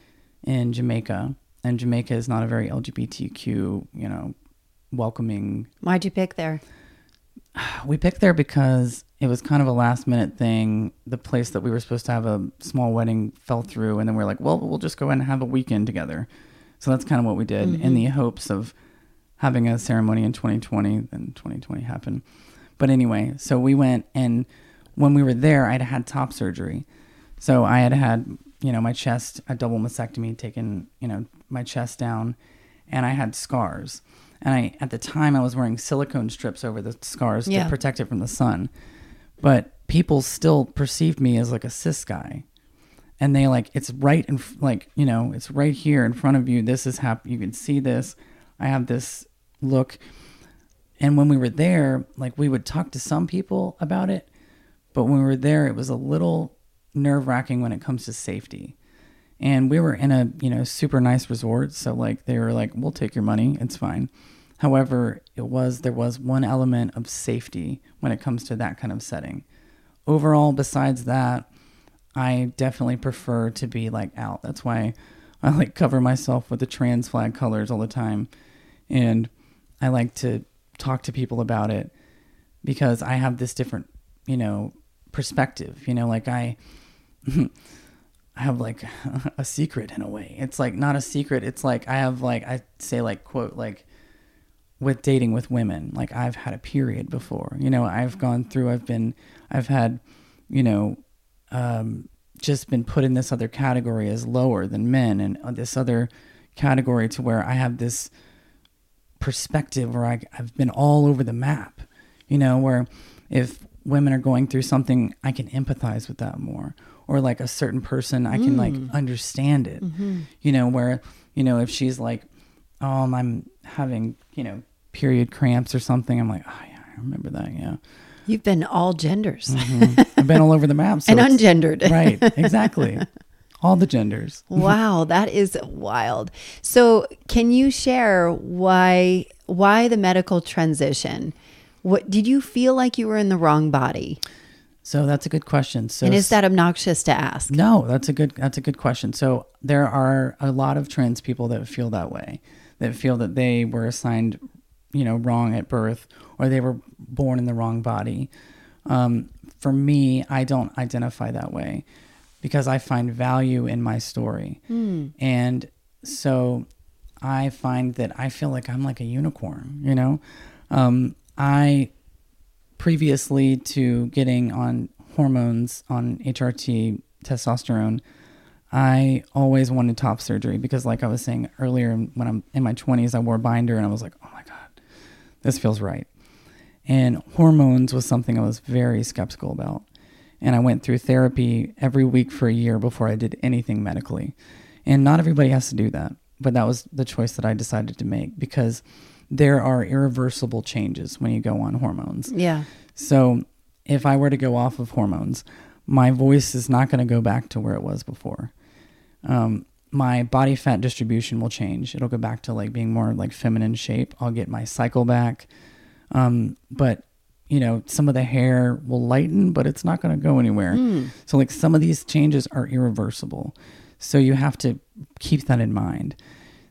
Speaker 1: in Jamaica, and Jamaica is not a very LGBTQ, you know, welcoming.
Speaker 2: Why'd you pick there?
Speaker 1: We picked there because it was kind of a last minute thing. The place that we were supposed to have a small wedding fell through, and then we are like, well, we'll just go and have a weekend together. So that's kind of what we did in the hopes of having a ceremony in 2020. Then 2020 happened. But anyway, so we went, and when we were there, I'd had top surgery. So I had had, you know, my chest, a double mastectomy, taken, you know, my chest down, and I had scars. And I, at the time, I was wearing silicone strips over the scars
Speaker 2: Yeah.
Speaker 1: to protect it from the sun. But people still perceived me as like a cis guy. And they like, it's right in, like, you know, it's right here in front of you. This is happening. You can see this. I have this look. And when we were there, like, we would talk to some people about it. But when we were there, it was a little nerve wracking when it comes to safety. And we were in a, you know, super nice resort. So, like, they were like, we'll take your money. It's fine. However, it was, there was one element of safety when it comes to that kind of setting. Overall, besides that, I definitely prefer to be like out. That's why I like cover myself with the trans flag colors all the time. And I like to talk to people about it because I have this different, you know, perspective. You know, like I I (laughs) have like (laughs) a secret in a way. It's like not a secret. It's like I have like I say like quote like with dating with women, like I've had a period before. You know, I've gone through I've been I've had, you know, um just been put in this other category as lower than men and uh, this other category to where I have this perspective where I, I've been all over the map, you know, where if women are going through something, I can empathize with that more. Or like a certain person, I can like understand it, you know, where, you know, if she's like, um, I'm having, you know, period cramps or something, I'm like, oh, yeah, I remember that. Yeah.
Speaker 2: You've been all genders
Speaker 1: Mhm. I've been all over the map. (laughs) So
Speaker 2: and ungendered. (laughs)
Speaker 1: right. Exactly. All the genders. (laughs)
Speaker 2: wow, that is wild. So, can you share why why the medical transition? What did you feel like you were in the wrong body?
Speaker 1: So that's a good question. So
Speaker 2: and is that obnoxious to ask?
Speaker 1: No, that's a good that's a good question. So there are a lot of trans people that feel that way, that feel that they were assigned, you know, wrong at birth or they were born in the wrong body. Um, for me, I don't identify that way because I find value in my story, and so I find that I feel like I'm like a unicorn. You know, um, I previously to getting on hormones on HRT testosterone, I always wanted top surgery because, like I was saying earlier, when I'm in my 20s, I wore binder and I was like, oh my God, this feels right. And hormones was something I was very skeptical about. And I went through therapy every week for a year before I did anything medically. And not everybody has to do that, but that was the choice that I decided to make because there are irreversible changes when you go on hormones.
Speaker 2: Yeah.
Speaker 1: So if I were to go off of hormones, my voice is not going to go back to where it was before. Um, my body fat distribution will change. It'll go back to like being more like feminine shape. I'll get my cycle back. Um, but you know, some of the hair will lighten, but it's not going to go anywhere. So like some of these changes are irreversible. So you have to keep that in mind.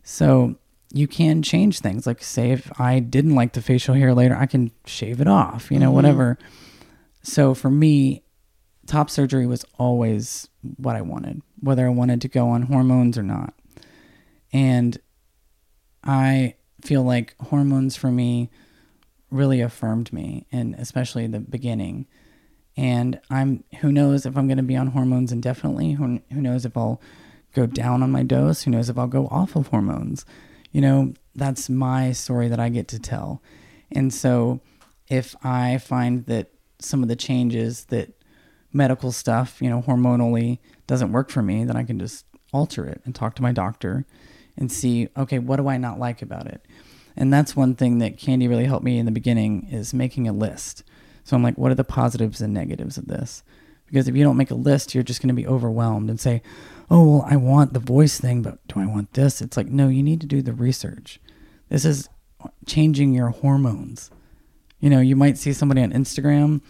Speaker 1: So you can change things. Like say if I didn't like the facial hair later, I can shave it off, you know, mm-hmm. whatever. So for me, top surgery was always what I wanted, whether I wanted to go on hormones or not. And I feel like hormones for me really affirmed me, and especially the beginning. And I'm who knows if I'm going to be on hormones indefinitely. Who, who knows if I'll go down on my dose? Who knows if I'll go off of hormones? You know, that's my story that I get to tell. And so if I find that some of the changes that medical stuff, you know, hormonally doesn't work for me, then I can just alter it and talk to my doctor and see, okay, what do I not like about it? And that's one thing that Candy really helped me in the beginning is making a list. So I'm like, what are the positives and negatives of this? Because if you don't make a list, you're just going to be overwhelmed and say, oh, well, I want the voice thing, but do I want this? It's like, no, you need to do the research. This is changing your hormones. You know, you might see somebody on Instagram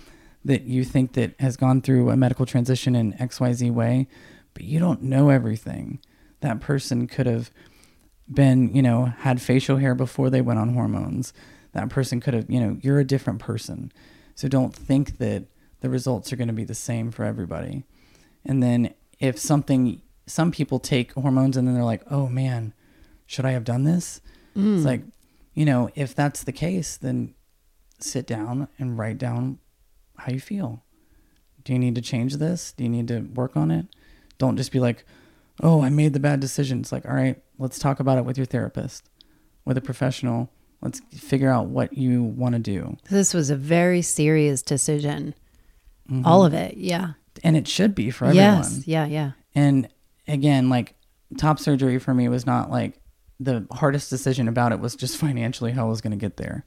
Speaker 1: that you think that has gone through a medical transition in XYZ way, but you don't know everything. That person could have been, you know, had facial hair before they went on hormones. That person could have, you know, you're a different person. So don't think that the results are going to be the same for everybody. And then if something, some people take hormones and then they're like, oh man, should I have done this? Mm. It's like, you know, if that's the case, then sit down and write down how you feel. Do you need to change this? Do you need to work on it? Don't just be like, oh, I made the bad decision. It's like, all right, let's talk about it with your therapist, with a professional. Let's figure out what you want to do.
Speaker 2: This was a very serious decision. Mm-hmm. All of it. Yeah.
Speaker 1: And it should be for everyone.
Speaker 2: Yes. Yeah. Yeah.
Speaker 1: And again, like top surgery for me was not like the hardest decision about it was just financially how I was going to get there.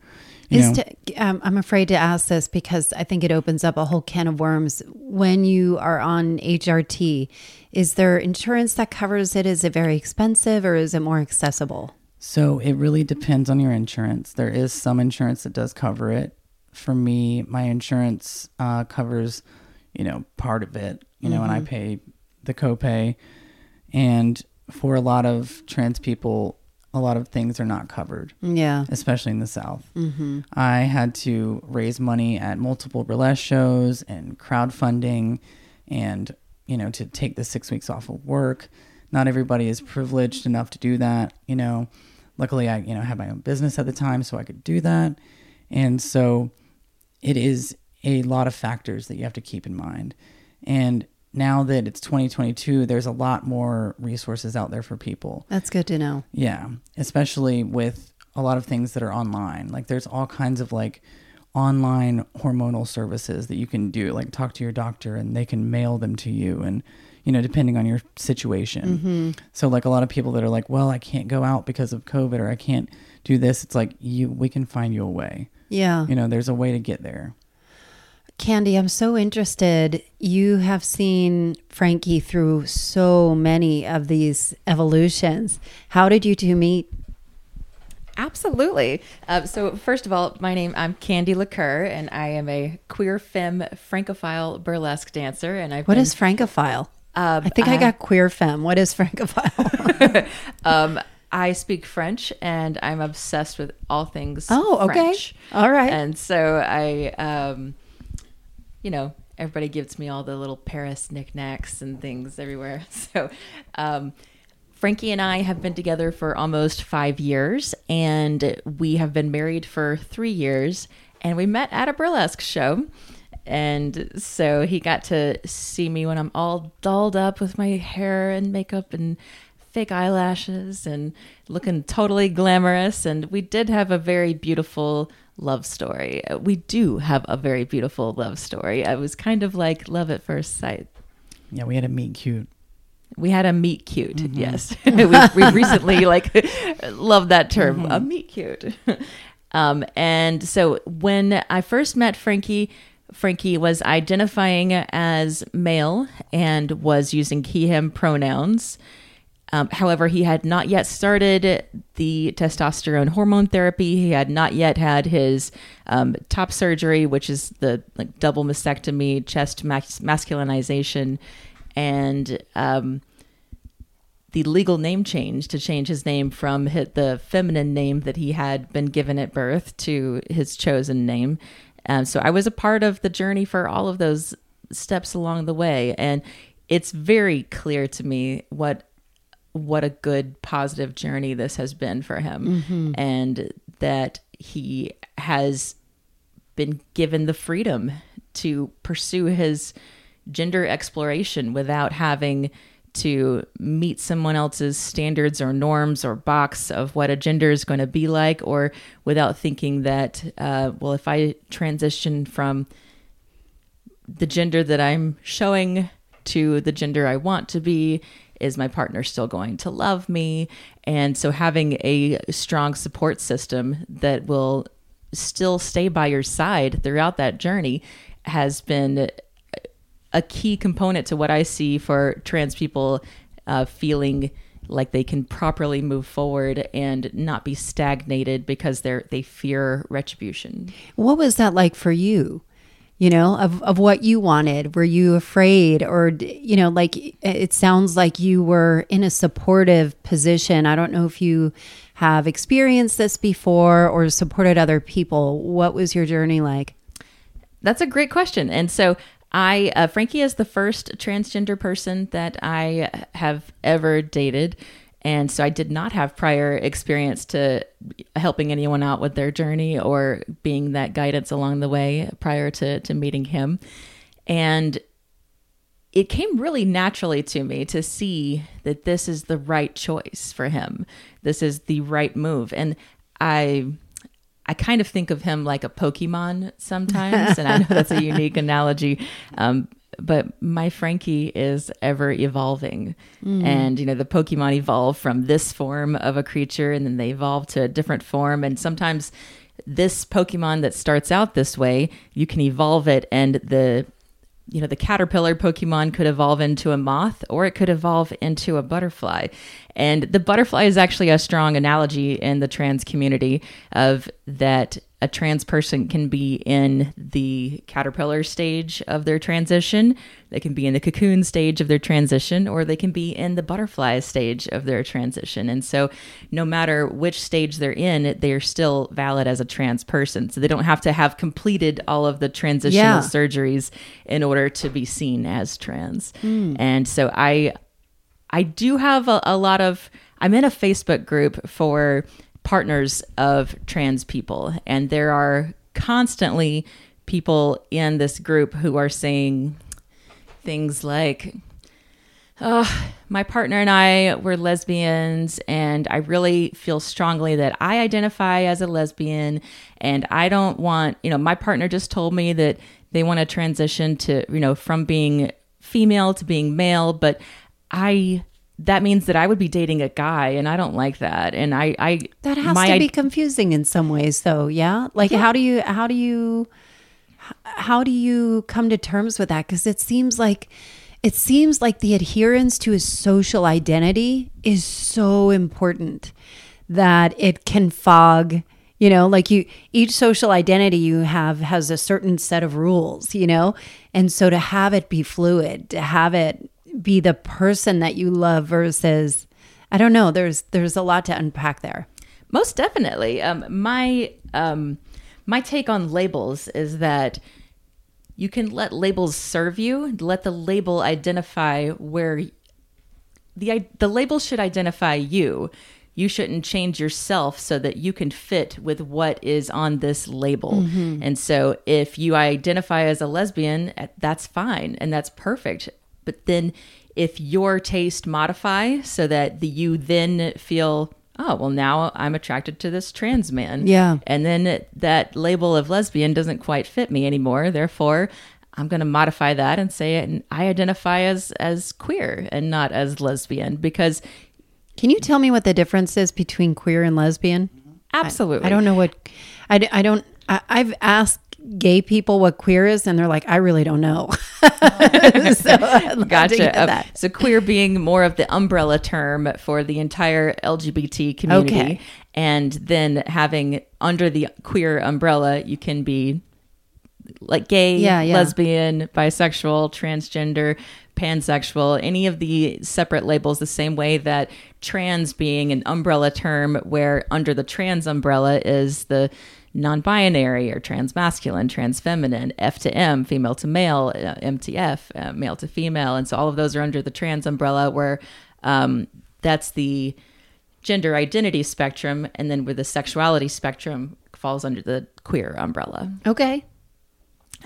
Speaker 2: You to, um, I'm afraid to ask this because I think it opens up a whole can of worms. When you are on HRT, is there insurance that covers it? Is it very expensive or is it more accessible?
Speaker 1: So it really depends on your insurance. There is some insurance that does cover it. For me, my insurance uh, covers, you know, part of it, you know, mm-hmm. and I pay the copay. And for a lot of trans people, a lot of things are not covered.
Speaker 2: Yeah.
Speaker 1: Especially in the South. Mm-hmm. I had to raise money at multiple burlesque shows and crowdfunding and, you know, to take the six weeks off of work. Not everybody is privileged enough to do that. You know, luckily I, you know, had my own business at the time so I could do that. And so it is a lot of factors that you have to keep in mind. And now that it's 2022, there's a lot more resources out there for people.
Speaker 2: That's good to know.
Speaker 1: Yeah, especially with a lot of things that are online. Like there's all kinds of like online hormonal services that you can do, like talk to your doctor and they can mail them to you and you know, depending on your situation. Mm-hmm. So like a lot of people that are like, "Well, I can't go out because of COVID or I can't do this." It's like you we can find you a way.
Speaker 2: Yeah.
Speaker 1: You know, there's a way to get there.
Speaker 2: Candy, I'm so interested. You have seen Frankie through so many of these evolutions. How did you two meet?
Speaker 3: Absolutely. Uh, so, first of all, my name I'm Candy Liqueur, and I am a queer femme francophile burlesque dancer. And I
Speaker 2: what been, is francophile? Um, I think I, I, got queer femme. What is francophile? (laughs)
Speaker 3: um, I speak French, and I'm obsessed with all things.
Speaker 2: Oh, okay, all right.
Speaker 3: And so I. Um, you know, everybody gives me all the little Paris knickknacks and things everywhere. (laughs) So, um, Frankie and I have been together for almost five years, and we have been married for three years. And we met at a burlesque show. And so he got to see me when I'm all dolled up with my hair and makeup and fake eyelashes and looking totally glamorous. And we did have a very beautiful love story. We do have a very beautiful love story. It was kind of like love at first sight.
Speaker 1: Yeah, we had a meet cute.
Speaker 3: We had a meet cute. Mm-hmm. Yes, (laughs) we, we recently like (laughs) love that term, mm-hmm. a meet cute. (laughs) um, and so when I first met Frankie, Frankie was identifying as male and was using he/him pronouns. Um, however, he had not yet started the testosterone hormone therapy. He had not yet had his um, top surgery, which is the like double mastectomy, chest mas- masculinization, and um, the legal name change to change his name from the feminine name that he had been given at birth to his chosen name. Um, so I was a part of the journey for all of those steps along the way, and it's very clear to me what what a good positive journey this has been for him mm-hmm. and that he has been given the freedom to pursue his gender exploration without having to meet someone else's standards or norms or box of what a gender is going to be like, or without thinking that, uh, well, if I transition from the gender that I'm showing to the gender I want to be, is my partner still going to love me? And so having a strong support system that will still stay by your side throughout that journey has been a key component to what I see for trans people uh, feeling like they can properly move forward and not be stagnated because they're they fear retribution.
Speaker 2: What was that like for you? You know, of, of what you wanted? Were you afraid or, you know, like it sounds like you were in a supportive position. I don't know if you have experienced this before or supported other people. What was your journey like?
Speaker 3: That's a great question. And so I, uh, Frankie is the first transgender person that I have ever dated. And so I did not have prior experience to helping anyone out with their journey or being that guidance along the way prior to, to meeting him. And it came really naturally to me to see that this is the right choice for him. This is the right move. And I I kind of think of him like a Pokemon sometimes, and I know that's a unique analogy. Um, but my Frankie is ever evolving. Mm. And, you know, the Pokemon evolve from this form of a creature and then they evolve to a different form. And sometimes this Pokemon that starts out this way, you can evolve it and the you know, the caterpillar Pokemon could evolve into a moth or it could evolve into a butterfly. And the butterfly is actually a strong analogy in the trans community of that a trans person can be in the caterpillar stage of their transition, they can be in the cocoon stage of their transition, or they can be in the butterfly stage of their transition. And so, no matter which stage they're in, they are still valid as a trans person. So, they don't have to have completed all of the transitional yeah. surgeries in order to be seen as trans. Mm. And so, I I do have a, a lot of I'm in a Facebook group for partners of trans people. And there are constantly people in this group who are saying things like, Oh, my partner and I were lesbians, and I really feel strongly that I identify as a lesbian, and I don't want, you know, my partner just told me that they want to transition to, you know, from being female to being male, but I that means that I would be dating a guy, and I don't like that. And I, I
Speaker 2: that has to be confusing in some ways, though. Yeah, like yeah. how do you, how do you, how do you come to terms with that? Because it seems like, it seems like the adherence to his social identity is so important that it can fog you know like you each social identity you have has a certain set of rules you know and so to have it be fluid to have it be the person that you love versus I don't know. There's there's a lot to unpack there.
Speaker 3: Most definitely. Um, my um, my take on labels is that you can let labels serve you. Let the label identify where the the label should identify you. You shouldn't change yourself so that you can fit with what is on this label. Mm-hmm. And so, if you identify as a lesbian, that's fine and that's perfect. But then if your taste modify so that the you then feel oh well now i'm attracted to this trans man.
Speaker 2: Yeah.
Speaker 3: And then that label of lesbian doesn't quite fit me anymore. Therefore i'm going to modify that and say it i identify as as queer and not as lesbian because
Speaker 2: can you tell me what the difference is between queer and lesbian?
Speaker 3: Absolutely.
Speaker 2: I, I don't know what I, I don't I, i've asked gay people what queer is and they're like i really don't know (laughs)
Speaker 3: so gotcha uh, so queer being more of the umbrella term for the entire lgbt community okay. and then having under the queer umbrella you can be like gay yeah, yeah. lesbian bisexual transgender pansexual any of the separate labels the same way that trans being an umbrella term where under the trans umbrella is the non-binary or trans masculine, trans feminine, F to M, female to male, uh, MTF, uh, male to female, and so all of those are under the trans umbrella, where um, that's the gender identity spectrum, and then where the sexuality spectrum falls under the queer umbrella.
Speaker 2: Okay.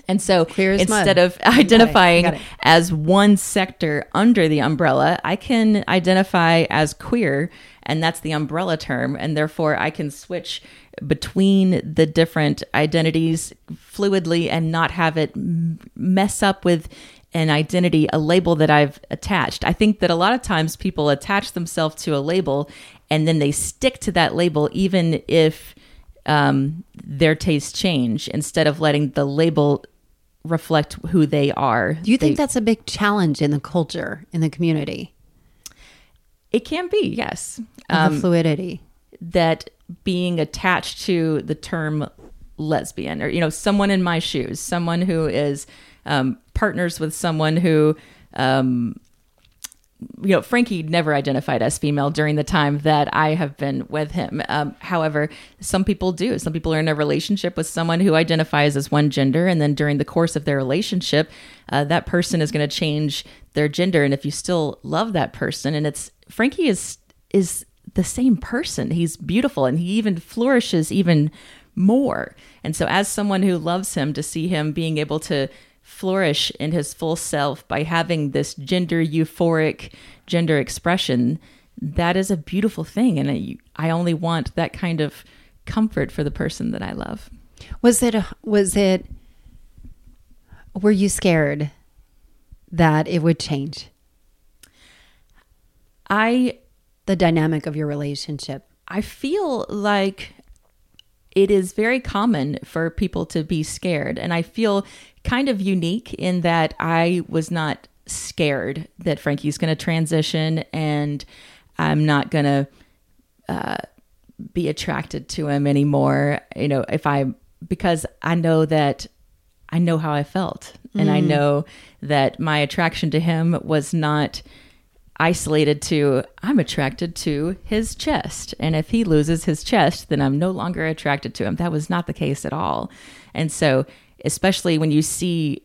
Speaker 3: And so instead mud. of identifying got it, got it. as one sector under the umbrella, I can identify as queer, and that's the umbrella term. And therefore, I can switch between the different identities fluidly and not have it mess up with an identity, a label that I've attached. I think that a lot of times people attach themselves to a label and then they stick to that label even if um, their tastes change instead of letting the label reflect who they are.
Speaker 2: Do you think they, that's a big challenge in the culture, in the community?
Speaker 3: It can be, yes.
Speaker 2: Um, the fluidity.
Speaker 3: That being attached to the term lesbian or you know someone in my shoes someone who is um, partners with someone who um, you know, Frankie never identified as female during the time that I have been with him. Um, however, some people do. Some people are in a relationship with someone who identifies as one gender, and then during the course of their relationship, uh, that person is going to change their gender. And if you still love that person, and it's Frankie is is the same person. He's beautiful, and he even flourishes even more. And so, as someone who loves him, to see him being able to flourish in his full self by having this gender euphoric gender expression that is a beautiful thing and I, I only want that kind of comfort for the person that I love.
Speaker 2: Was it was it were you scared that it would change?
Speaker 3: I
Speaker 2: the dynamic of your relationship.
Speaker 3: I feel like it is very common for people to be scared and I feel kind of unique in that I was not scared that Frankie's going to transition and I'm not going to uh, be attracted to him anymore. You know, if I, because I know that I know how I felt and I mm. know that my attraction to him was not isolated to I'm attracted to his chest. And if he loses his chest, then I'm no longer attracted to him. That was not the case at all. And so especially when you see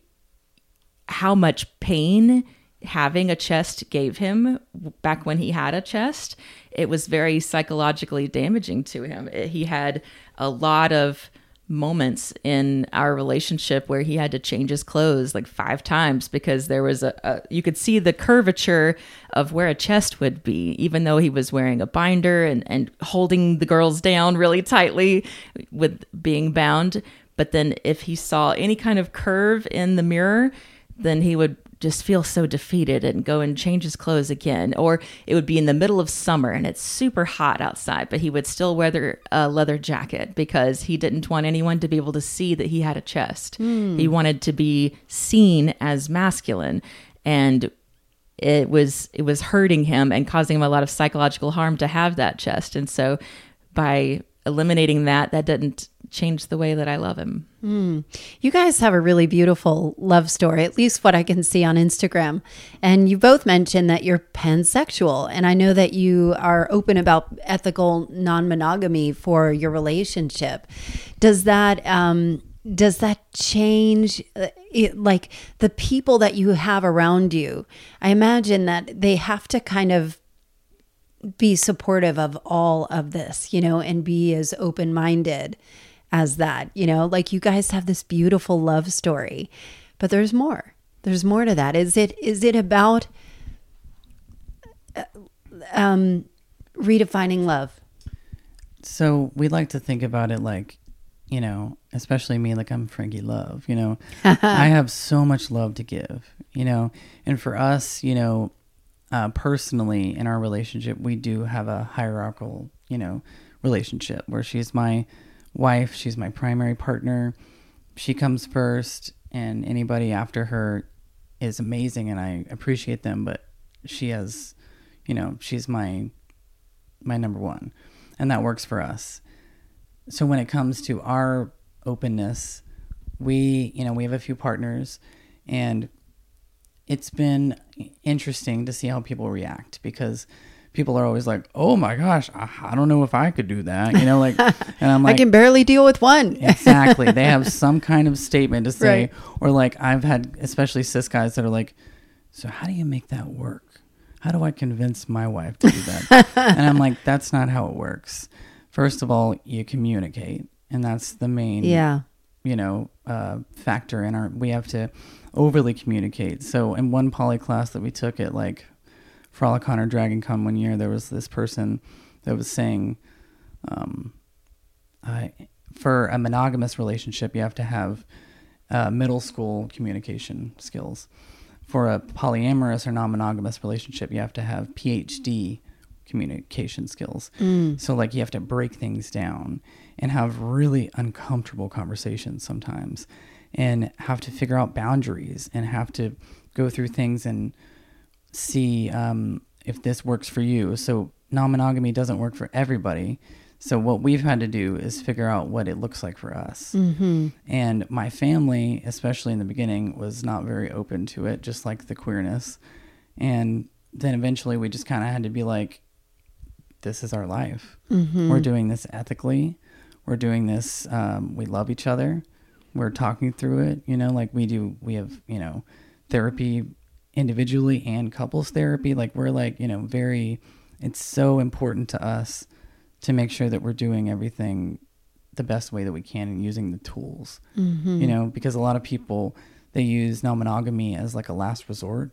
Speaker 3: how much pain having a chest gave him back when he had a chest. It was very psychologically damaging to him. He had a lot of moments in our relationship where he had to change his clothes like five times because there was a, a, you could see the curvature of where a chest would be even though he was wearing a binder and and holding the girls down really tightly with being bound. But then if he saw any kind of curve in the mirror, then he would just feel so defeated and go and change his clothes again. Or it would be in the middle of summer and it's super hot outside, but he would still wear a leather jacket because he didn't want anyone to be able to see that he had a chest. Mm. He wanted to be seen as masculine. And it was it was hurting him and causing him a lot of psychological harm to have that chest. And so by eliminating that, that didn't changed the way that I love him.
Speaker 2: Mm. You guys have a really beautiful love story, at least what I can see on Instagram. And you both mentioned that you're pansexual. And I know that you are open about ethical non monogamy for your relationship. Does that, um, does that change uh, it, like the people that you have around you? I imagine that they have to kind of be supportive of all of this, you know, and be as open minded as that. You know, like you guys have this beautiful love story, but there's more. There's more to that. Is it is it about uh, um, redefining love?
Speaker 1: So we like to think about it like, you know, especially me, like I'm Frankie Love. You know, (laughs) I have so much love to give. You know, and for us, you know, uh, personally in our relationship, we do have a hierarchical, you know, relationship where she's my wife. She's my primary partner. She comes first, and anybody after her is amazing, and I appreciate them. But she has, you know, she's my my number one, and that works for us. So when it comes to our openness, we, you know, we have a few partners, and it's been interesting to see how people react because people are always like, "Oh my gosh, I, I, don't know if I could do that," you know, like, (laughs) and
Speaker 2: I'm like, I can barely deal with one. (laughs)
Speaker 1: exactly. They have some kind of statement to say, right. or like I've had, especially cis guys that are like, "So how do you make that work? How do I convince my wife to do that?" (laughs) and I'm like, "That's not how it works. First of all, you communicate, and that's the main,
Speaker 2: yeah,
Speaker 1: you know, uh, factor in our. We have to." overly communicate. So in one poly class that we took at like Frolicon or Dragon Con one year, there was this person that was saying, um, I, for a monogamous relationship, you have to have uh, middle school communication skills. For a polyamorous or non monogamous relationship, you have to have PhD communication skills. Mm. So, like, you have to break things down and have really uncomfortable conversations sometimes and have to figure out boundaries and have to go through things and see um, if this works for you. So non monogamy doesn't work for everybody. So what we've had to do is figure out what it looks like for us. Mm-hmm. And my family, especially in the beginning, was not very open to it, just like the queerness. And then eventually we just kind of had to be like, this is our life. Mm-hmm. We're doing this ethically. We're doing this. Um, we love each other. We're talking through it. You know, like we do. We have you know therapy individually and couples therapy. Like we're like you know very. It's so important to us to make sure that we're doing everything the best way that we can and using the tools. Mm-hmm. You know, because a lot of people they use non monogamy as like a last resort,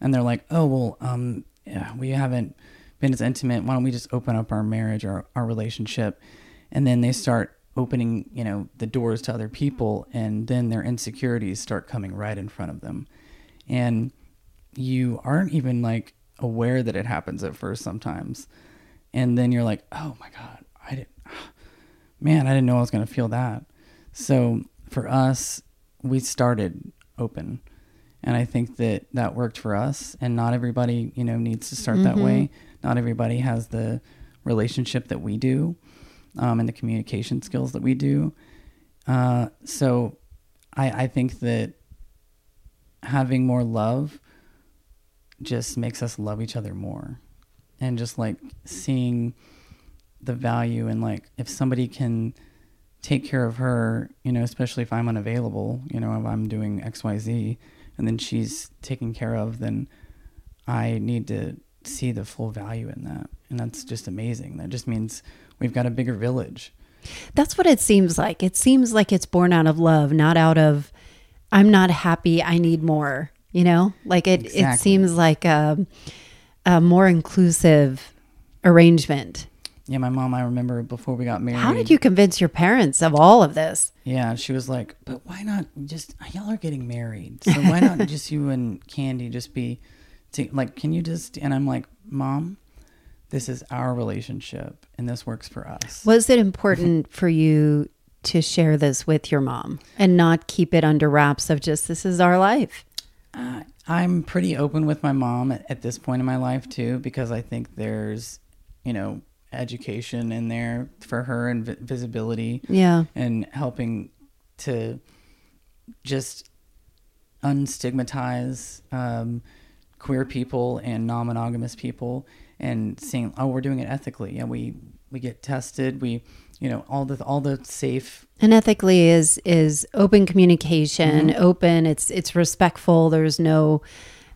Speaker 1: and they're like, oh well, um, yeah, we haven't been as intimate. Why don't we just open up our marriage or our relationship? And then they start opening, you know, the doors to other people, and then their insecurities start coming right in front of them, and you aren't even like aware that it happens at first sometimes and then you're like, oh my god, I didn't, (sighs) man, I didn't know I was gonna feel that. So for us, we started open, and I think that that worked for us. And not everybody, you know, needs to start mm-hmm. that way. Not everybody has the relationship that we do, um, and the communication skills that we do. Uh, so I, I think that having more love just makes us love each other more and just like seeing the value and like if somebody can take care of her, you know, especially if I'm unavailable, you know, if I'm doing XYZ and then she's taken care of, then I need to see the full value in that. And that's just amazing. That just means we've got a bigger village.
Speaker 2: That's what it seems like. It seems like it's born out of love, not out of I'm not happy, I need more, you know? Like it exactly. it seems like um a more inclusive arrangement.
Speaker 1: Yeah, my mom, I remember before we got married.
Speaker 2: How did you convince your parents of all of this?
Speaker 1: Yeah, she was like, but why not just, y'all are getting married. So why not (laughs) just you and Candy just be, to, like, can you just, and I'm like, mom, this is our relationship and this works for us.
Speaker 2: Was it important (laughs) for you to share this with your mom and not keep it under wraps of just, this is our life?
Speaker 1: Uh, I'm pretty open with my mom at, at this point in my life too, because I think there's, you know, education in there for her and vi- visibility.
Speaker 2: Yeah.
Speaker 1: And helping to just unstigmatize um, queer people and non-monogamous people and seeing, oh, we're doing it ethically. Yeah, we we get tested. We you know all the all the safe
Speaker 2: and ethically is is open communication mm-hmm. open it's it's respectful there's no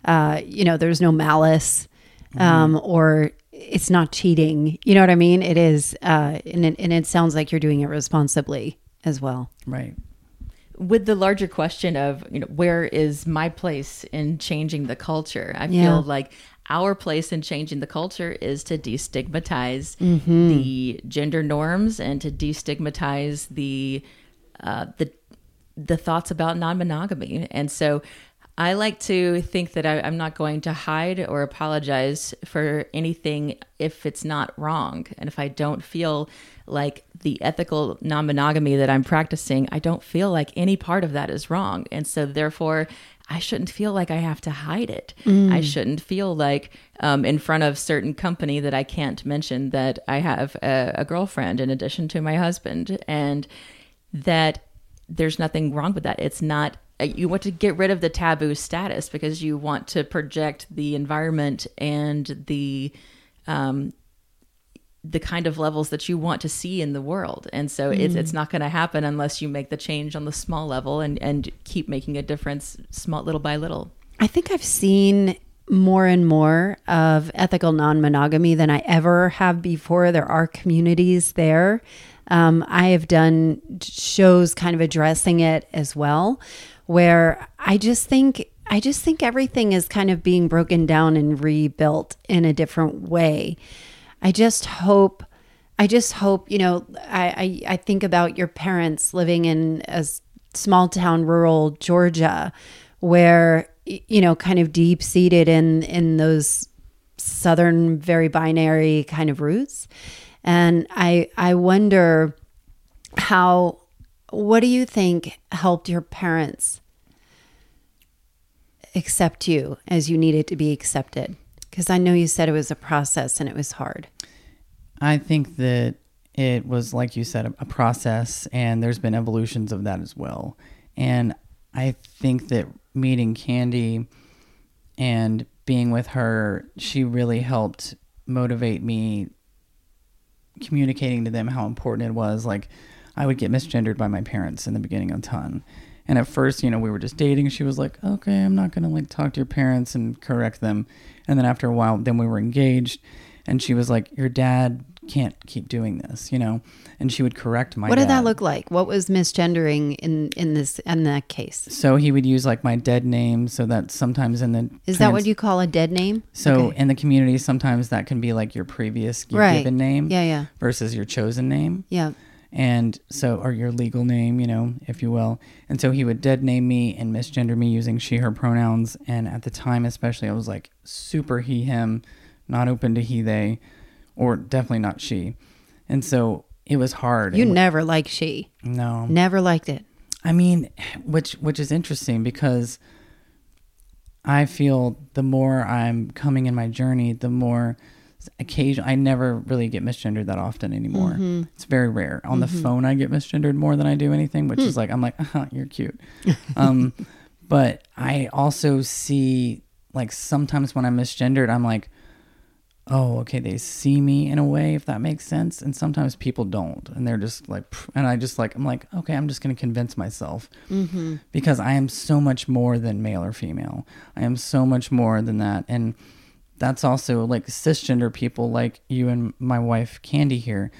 Speaker 2: uh you know there's no malice mm-hmm. um or it's not cheating you know what i mean it is uh and it, and it sounds like you're doing it responsibly as well
Speaker 1: right
Speaker 3: with the larger question of you know where is my place in changing the culture i yeah. feel like our place in changing the culture is to destigmatize mm-hmm. the gender norms and to destigmatize the uh, the the thoughts about non-monogamy. And so I like to think that I, am not going to hide or apologize for anything if it's not wrong. And if I don't feel like the ethical non monogamy that I'm practicing, I don't feel like any part of that is wrong. And so, therefore, I shouldn't feel like I have to hide it. Mm. I shouldn't feel like um, in front of certain company that I can't mention that I have a, a girlfriend in addition to my husband, and that there's nothing wrong with that. It's not uh, you want to get rid of the taboo status because you want to project the environment and the um, the kind of levels that you want to see in the world. And so mm. it's it's not going to happen unless you make the change on the small level and and keep making a difference small little by little.
Speaker 2: I think I've seen more and more of ethical non-monogamy than I ever have before. There are communities there. Um, I have done shows kind of addressing it as well, where I just think I just think everything is kind of being broken down and rebuilt in a different way. I just hope I just hope, you know, I, I, I think about your parents living in a small town, rural Georgia, where, you know, kind of deep seated in, in those Southern, very binary kind of roots. And I, I wonder how, what do you think helped your parents accept you as you needed to be accepted? Because I know you said it was a process and it was hard.
Speaker 1: I think that it was like you said, a, process, and there's been evolutions of that as well. And I think that meeting Candy and being with her, she really helped motivate me communicating to them how important it was. Like, I would get misgendered by my parents in the beginning a ton. And at first, you know, we were just dating. She was like, okay, I'm not going to like talk to your parents and correct them. And then after a while, then we were engaged. And she was like, your dad can't keep doing this, you know? And she would correct my
Speaker 2: What did that look like? What was misgendering in in this in that case?
Speaker 1: So he would use like my dead name so that sometimes in the
Speaker 2: Is that what you call a dead name?
Speaker 1: So
Speaker 2: Okay.
Speaker 1: in the community, sometimes that can be like your previous your
Speaker 2: Right.
Speaker 1: given name
Speaker 2: Yeah, yeah.
Speaker 1: versus your chosen name.
Speaker 2: Yeah.
Speaker 1: And so or your legal name you know if you will. And so he would dead name me and misgender me using she her pronouns. And at the time especially i was like super he him not open to he they or definitely not she. And so it was hard.
Speaker 2: You
Speaker 1: And-
Speaker 2: never liked she.
Speaker 1: no.
Speaker 2: Never liked it.
Speaker 1: i mean which which is interesting because i feel the more i'm coming in my journey the more occasion i never really get misgendered that often anymore.
Speaker 2: Mm-hmm.
Speaker 1: it's very rare. On the phone i get misgendered more than i do anything which
Speaker 2: Hmm.
Speaker 1: is like i'm like uh you're cute. (laughs) Um but i also see like sometimes when i'm misgendered i'm like oh okay they see me in a way if that makes sense. And sometimes people don't and they're just like "Pff," and i just like i'm like okay i'm just going to convince myself.
Speaker 2: Mm-hmm.
Speaker 1: because i am so much more than male or female. I am so much more than that and that's also like cisgender people like you and my wife candy here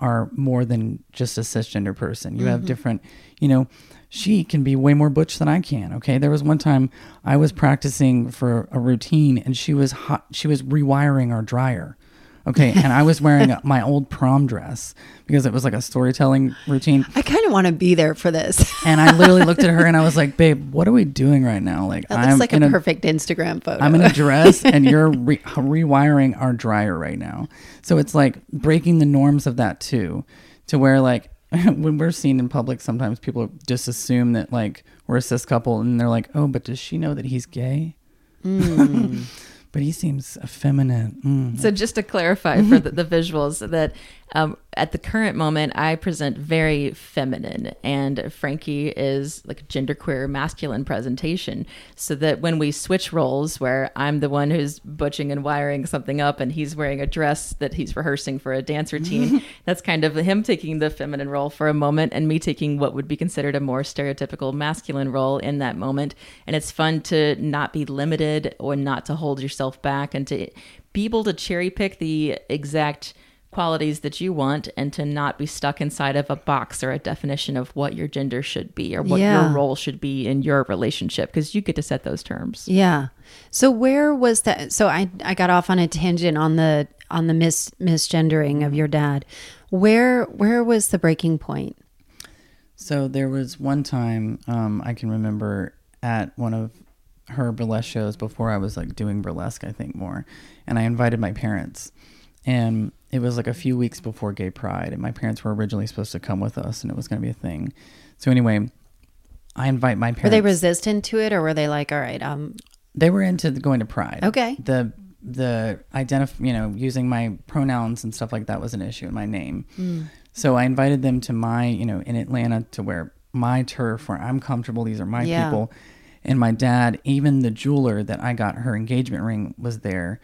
Speaker 1: are more than just a cisgender person. You have mm-hmm. different you know she can be way more butch than i can okay? There was one time i was practicing for a routine and she was hot she was rewiring our dryer okay and i was wearing (laughs) my old prom dress because it was like a storytelling routine
Speaker 2: I kind of want to be there for this.
Speaker 1: and i literally looked at her and i was (laughs) like babe what are we doing right now like
Speaker 2: That looks
Speaker 1: i'm
Speaker 2: like
Speaker 1: in
Speaker 2: a perfect Instagram photo.
Speaker 1: I'm in a dress (laughs) and you're re- rewiring our dryer right now. So it's like breaking the norms of that too, to where like when we're seen in public, sometimes people just assume that like we're a cis couple and they're like, oh, but does she know that he's gay? Mm. But he seems effeminate. Mm.
Speaker 3: So just to clarify for the, the visuals that um, at the current moment I present very feminine and Frankie is like a genderqueer masculine presentation. So that when we switch roles where I'm the one who's butching and wiring something up and he's wearing a dress that he's rehearsing for a dance routine (laughs) that's kind of him taking the feminine role for a moment and me taking what would be considered a more stereotypical masculine role in that moment. And it's fun to not be limited or not to hold yourself back and to be able to cherry pick the exact qualities that you want and to not be stuck inside of a box or a definition of what your gender should be or what
Speaker 2: Yeah.
Speaker 3: your role should be in your relationship because you get to set those terms.
Speaker 2: Yeah. So where was that? So I I got off on a tangent on the on the mis misgendering of your dad. Where where was the breaking point?
Speaker 1: So there was one time um, I can remember at one of her burlesque shows before I was like doing burlesque, I think more, and I invited my parents, and it was like a few weeks before Gay Pride, and my parents were originally supposed to come with us, and it was going to be a thing. So anyway, I invite my parents.
Speaker 2: Were they resistant to it, or were they like, all right, um,
Speaker 1: They were into the going to Pride.
Speaker 2: Okay.
Speaker 1: The the identif you know using my pronouns and stuff like that was an issue in my name. So I invited them to my you know in Atlanta to where my turf where I'm comfortable. These are my
Speaker 2: Yeah.
Speaker 1: people. And my dad, even the jeweler that I got her engagement ring was there,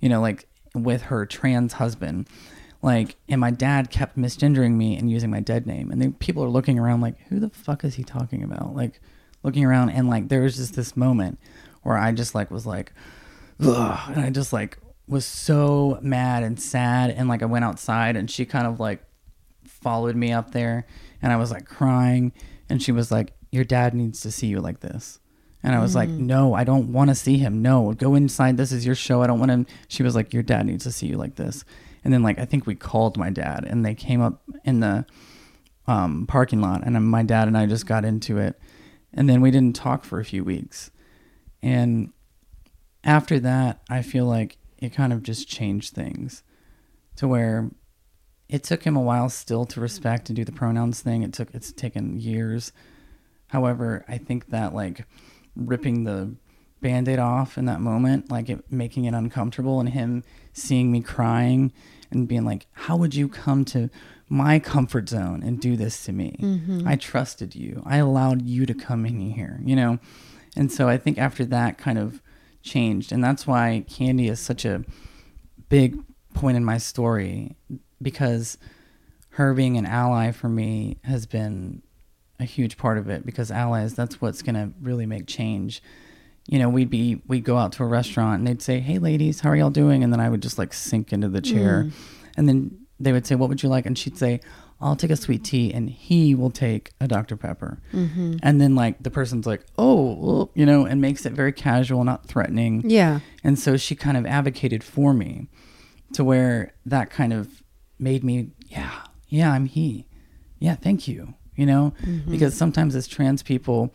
Speaker 1: you know, like with her trans husband. Like, and my dad kept misgendering me and using my dead name. And then people are looking around like, who the fuck is he talking about? Like, looking around and like there was just this moment where I just like was like, Ugh, and I just like was so mad and sad and like I went outside and she kind of like followed me up there and I was like crying and she was like your dad needs to see you like this. And I was like, "No, I don't want to see him. No, go inside. This is your show. I don't want him." She was like, "Your dad needs to see you like this." And then like I think we called my dad and they came up in the um, parking lot and my dad and I just got into it. And then we didn't talk for a few weeks. And after that, I feel like it kind of just changed things to where it took him a while still to respect and do the pronouns thing. It took it's taken years. However, I think that like ripping the band-aid off in that moment, like it making it uncomfortable and him seeing me crying and being like, how would you come to my comfort zone and do this to me? Mm-hmm. I trusted you. I allowed you to come in here, you know? And so I think after that kind of changed. And that's why Candy is such a big point in my story because her being an ally for me has been a huge part of it because allies that's what's going to really make change. You know we'd be we'd go out to a restaurant and they'd say hey ladies how are y'all doing? And then i would just like sink into the chair. Mm. And then they would say what would you like? And she'd say i'll take a sweet tea and he will take a dr pepper. Mm-hmm. And then like the person's like oh you know and makes it very casual not threatening.
Speaker 2: Yeah.
Speaker 1: and so she kind of advocated for me to where that kind of made me, yeah, yeah, I'm he. Yeah, thank you. You know, mm-hmm. because sometimes as trans people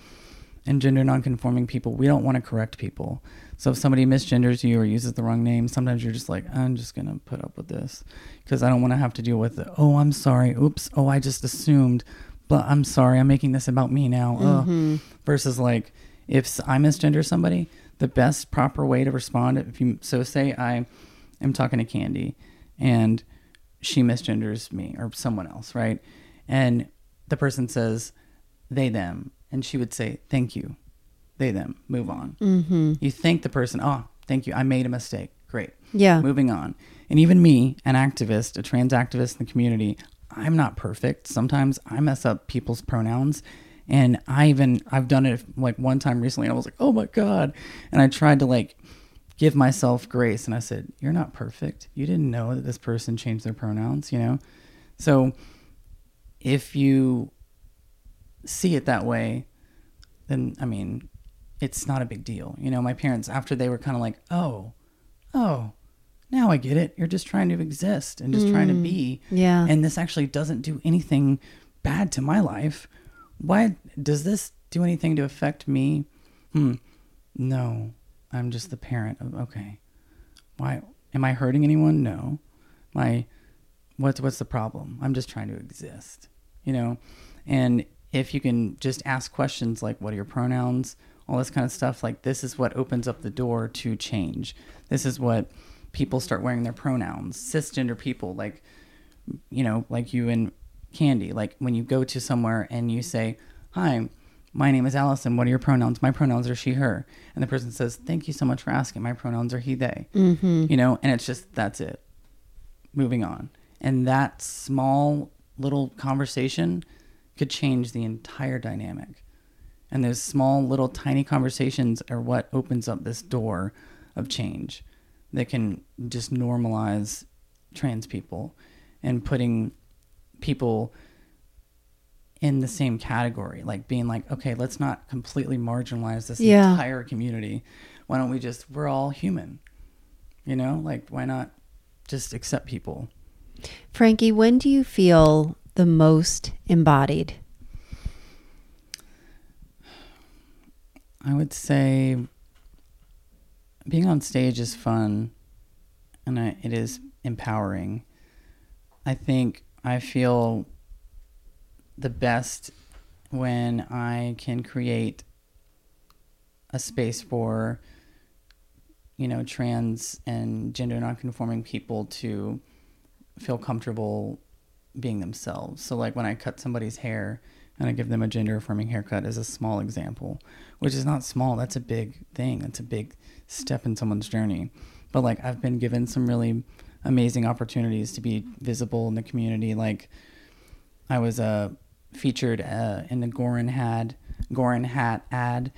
Speaker 1: and gender nonconforming people, we don't want to correct people. So if somebody misgenders you or uses the wrong name, sometimes you're just like, I'm just going to put up with this because I don't want to have to deal with it. Oh, I'm sorry. Oops. Oh, I just assumed, but I'm sorry. I'm making this about me now. Ugh. Mm-hmm. Versus like, if I misgender somebody, the best proper way to respond, if you, so say I am talking to Candy and she misgenders me or someone else, right? And the person says they, them, and she would say, thank you, they, them, move on. Mm-hmm. You thank the person, oh, thank you, I made a mistake. Great.
Speaker 2: Yeah.
Speaker 1: Moving on. And even me, an activist, a trans activist in the community, I'm not perfect. Sometimes I mess up people's pronouns. And I even, I've done it like one time recently and I was like, oh my God. And I tried to like give myself grace. And I said, you're not perfect. You didn't know that this person changed their pronouns, you know? So if you see it that way, then I mean, it's not a big deal. You know, my parents, after they were kind of like, oh, oh, now I get it. You're just trying to exist and just trying to be.
Speaker 2: Yeah.
Speaker 1: And this actually doesn't do anything bad to my life. Why does this do anything to affect me? Hmm. No, I'm just the parent of, okay. Why am I hurting anyone? No. My, what's, what's the problem? I'm just trying to exist, you know? And if you can just ask questions like, what are your pronouns? All this kind of stuff, like this is what opens up the door to change. This is what people start wearing their pronouns. Cisgender people, like, you know, like you and Candy, like when you go to somewhere and you say, Hi, my name is Allison. What are your pronouns? My pronouns are she, her. And the person says, Thank you so much for asking. My pronouns are he, they. Mm-hmm. You know, and it's just, that's it. Moving on. And that small little conversation could change the entire dynamic. And those small, little, tiny conversations are what opens up this door of change that can just normalize trans people and putting people in the same category, like being like, okay, let's not completely marginalize this
Speaker 2: Yeah.
Speaker 1: entire community. Why don't we just, we're all human, you know? Like, why not just accept people?
Speaker 2: Frankie, when do you feel the most embodied?
Speaker 1: I would say being on stage is fun and I, it is empowering. I think I feel the best when I can create a space for you know trans and gender nonconforming people to feel comfortable being themselves. So like when I cut somebody's hair and I give them a gender affirming haircut is a small example, which is not small, that's a big thing. That's a big step in someone's journey. But like I've been given some really amazing opportunities to be visible in the community. Like I was uh, featured uh, in the Goran had Goran hat ad,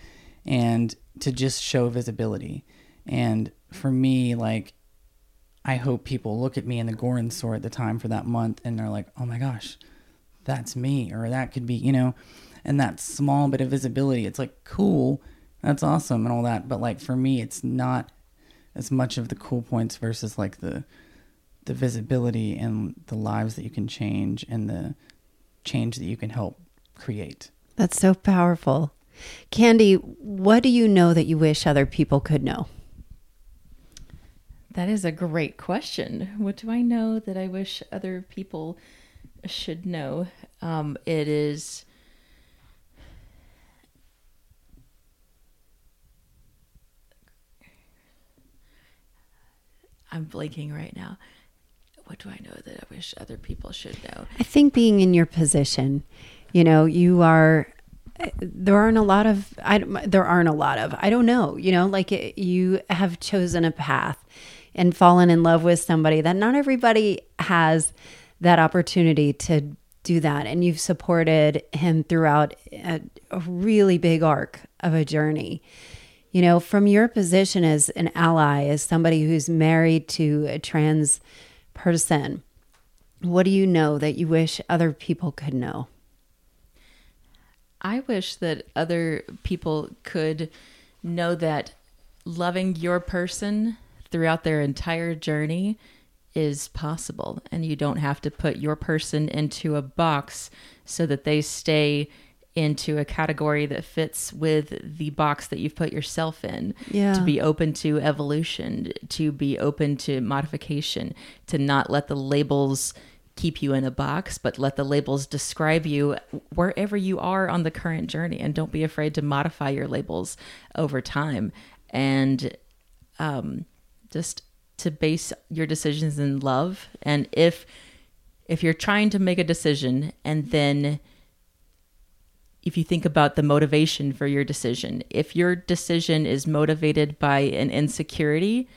Speaker 1: and to just show visibility. And for me, like I hope people look at me in the Goran store at the time for that month, and they're like, "Oh my gosh, that's me," or that could be, you know, and that small bit of visibility. It's like cool, that's awesome, and all that. But like for me, it's not as much of the cool points versus like the the visibility and the lives that you can change and the change that you can help create.
Speaker 2: That's so powerful. Candy, what do you know that you wish other people could know?
Speaker 3: That is a great question. What do I know that I wish other people should know? Um, it is. I'm blinking right now. what do I know that I wish other people should know?
Speaker 2: I think being in your position, you know, you are. There aren't a lot of. I there aren't a lot of. I don't know. You know, like it, you have chosen a path and fallen in love with somebody that not everybody has that opportunity to do that, and you've supported him throughout a, a really big arc of a journey. You know, from your position as an ally, as somebody who's married to a trans person, what do you know that you wish other people could know?
Speaker 3: I wish that other people could know that loving your person throughout their entire journey is possible and you don't have to put your person into a box so that they stay into a category that fits with the box that you've put yourself in.
Speaker 2: Yeah.
Speaker 3: To be open to evolution, to be open to modification, to not let the labels keep you in a box, but let the labels describe you wherever you are on the current journey. And don't be afraid to modify your labels over time. And um, just to base your decisions in love. And if if you're trying to make a decision and then if you think about the motivation for your decision, if your decision is motivated by an insecurity,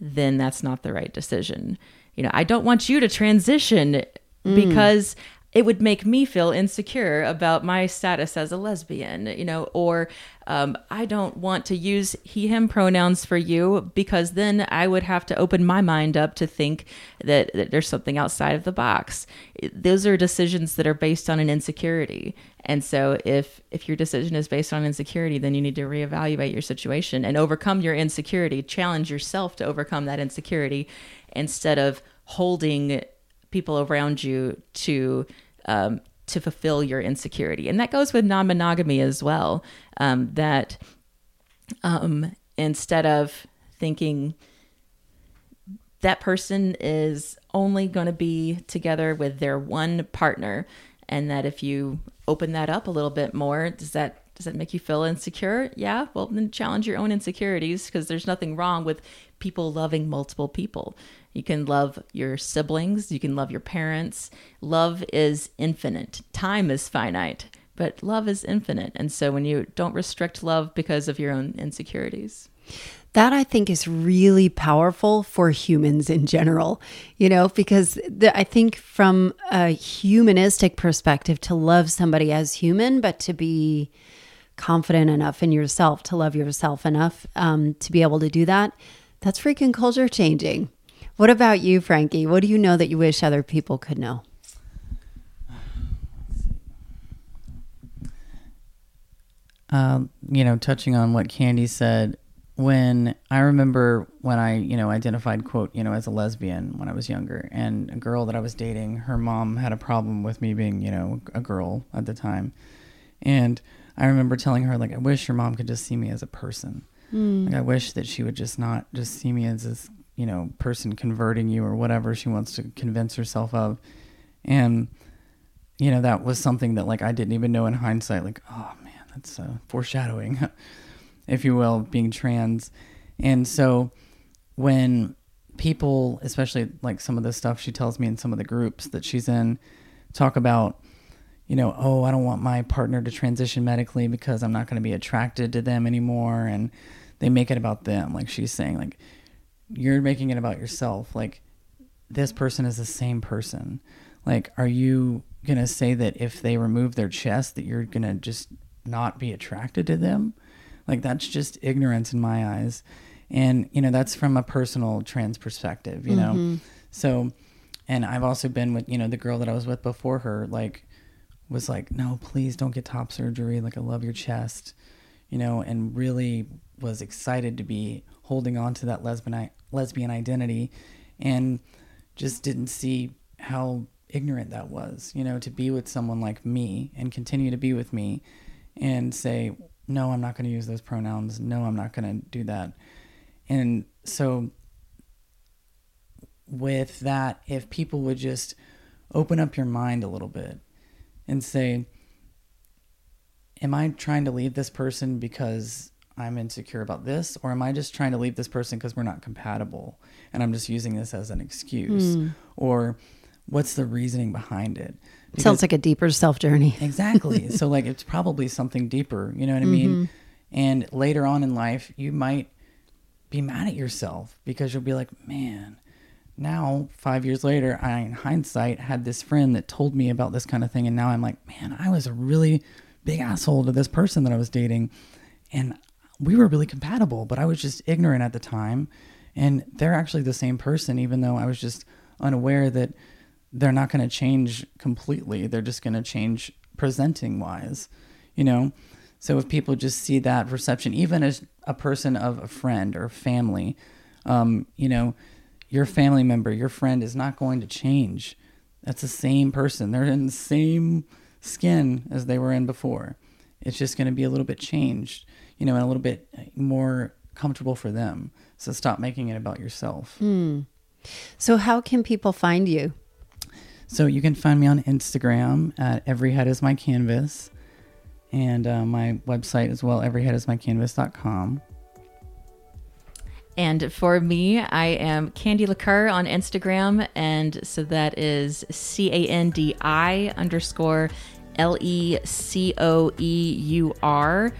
Speaker 3: then that's not the right decision. You know, I don't want you to transition mm. because it would make me feel insecure about my status as a lesbian, you know, or um, I don't want to use he, him pronouns for you because then I would have to open my mind up to think that, that there's something outside of the box. Those are decisions that are based on an insecurity. And so if if your decision is based on insecurity, then you need to reevaluate your situation and overcome your insecurity, challenge yourself to overcome that insecurity instead of holding people around you to um, to fulfill your insecurity, and that goes with non-monogamy as well. Um, that um, instead of thinking that person is only going to be together with their one partner, and that if you open that up a little bit more, does that does that make you feel insecure? Yeah. Well, then challenge your own insecurities because there's nothing wrong with people loving multiple people. You can love your siblings, you can love your parents. Love is infinite, time is finite, but love is infinite. And so when you don't restrict love because of your own insecurities,
Speaker 2: that I think is really powerful for humans in general, you know, because the, I think from a humanistic perspective, to love somebody as human, but to be confident enough in yourself to love yourself enough um, to be able to do that, that's freaking culture changing. What about you, Frankie? What do you know that you wish other people could know?
Speaker 1: Um, you know, touching on what Candy said, when I remember when I, you know, identified quote, you know, as a lesbian when I was younger, and a girl that I was dating, her mom had a problem with me being, you know, a girl at the time, and I remember telling her like, I wish your mom could just see me as a person. Mm. Like I wish that she would just not just see me as this you know person converting you or whatever she wants to convince herself of. And you know that was something that like i didn't even know in hindsight like oh man that's uh, foreshadowing (laughs) if you will being trans. And so when people especially like some of the stuff she tells me in some of the groups that she's in talk about you know oh i don't want my partner to transition medically because i'm not going to be attracted to them anymore and they make it about them like she's saying like you're making it about yourself. Like this person is the same person. Like, are you gonna say that if they remove their chest that you're gonna just not be attracted to them? Like that's just ignorance in my eyes. And you know, that's from a personal trans perspective, you know. Mm-hmm. So and I've also been with, you know, the girl that I was with before her, like was like, No, please don't get top surgery. Like I love your chest, you know, and really was excited to be holding on to that lesbian lesbian identity and just didn't see how ignorant that was, you know, to be with someone like me and continue to be with me and say, no, I'm not going to use those pronouns. No, I'm not going to do that. And so, with that, if people would just open up your mind a little bit and say, Am I trying to leave this person because I'm insecure about this, or am I just trying to leave this person because we're not compatible and I'm just using this as an excuse?
Speaker 2: Hmm.
Speaker 1: Or what's the reasoning behind it?
Speaker 2: Sounds like a deeper self journey. (laughs)
Speaker 1: Exactly. so like it's probably something deeper, you know what I mean? And later on in life, you might be mad at yourself because you'll be like, "Man, now 5 years later, I in hindsight had this friend that told me about this kind of thing and now I'm like, "Man, I was a really big asshole to this person that I was dating and we were really compatible, but I was just ignorant at the time." And they're actually the same person even though I was just unaware that they're not going to change completely. They're just going to change presenting wise, you know? So if people just see that perception, even as a person of a friend or family, um, you know, your family member, your friend is not going to change. That's the same person. They're in the same skin as they were in before. It's just going to be a little bit changed, you know, and a little bit more comfortable for them. So stop making it about yourself.
Speaker 2: So, how can people find you?
Speaker 1: So you can find me on Instagram at Every Head Is My Canvas, and uh, my website as well, everyheadismycanvas.com.
Speaker 3: And for me, I am Candy LeCoeur on Instagram. And so that is C A N D I underscore L E C O E U R.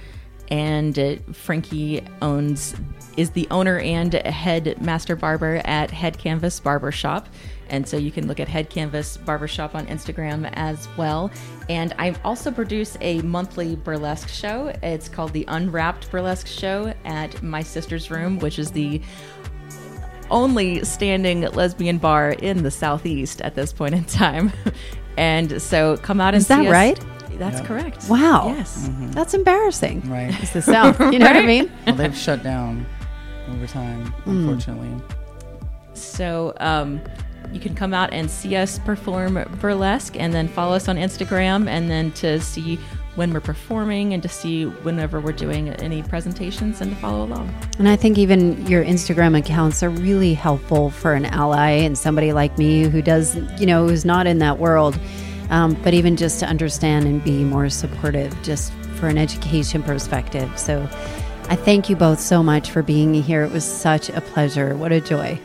Speaker 3: And uh, Frankie owns, is the owner and head master barber at Head Canvas Barbershop. And so you can look at Head Canvas Barbershop on Instagram as well. And I also produce a monthly burlesque show. It's called the Unwrapped Burlesque Show at My Sister's Room, which is the only standing lesbian bar in the southeast at this point in time. (laughs) and so come out and
Speaker 2: Is that
Speaker 3: us.
Speaker 2: right?
Speaker 3: That's
Speaker 1: Yeah.
Speaker 3: correct.
Speaker 2: Wow.
Speaker 3: Yes.
Speaker 2: That's embarrassing.
Speaker 1: Right.
Speaker 2: It's the South. You know what I (laughs) mean?
Speaker 1: well, they've shut down over time, unfortunately.
Speaker 3: So um, you can come out and see us perform burlesque and then follow us on Instagram and then to see when we're performing and to see whenever we're doing any presentations and to follow along.
Speaker 2: And I think even your Instagram accounts are really helpful for an ally and somebody like me who does, you know, who's not in that world. Um, but even just to understand and be more supportive, just for an education perspective. So I thank you both so much for being here. It was such a pleasure. What a joy.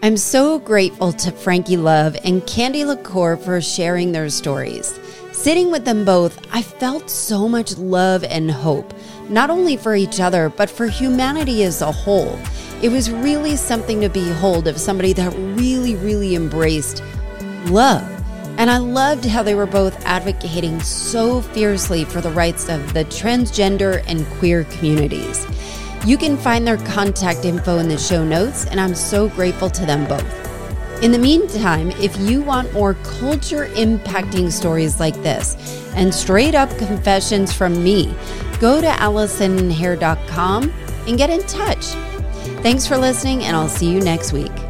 Speaker 2: I'm so grateful to Frankie Love and Candy LeCoeur for sharing their stories. Sitting with them both, I felt so much love and hope, not only for each other, but for humanity as a whole. It was really something to behold of somebody that really, really embraced love. And I loved how they were both advocating so fiercely for the rights of the transgender and queer communities. You can find their contact info in the show notes, and I'm so grateful to them both. In the meantime, if you want more culture impacting stories like this and straight up confessions from me, go to AllisonHair.com and get in touch. Thanks for listening, and I'll see you next week.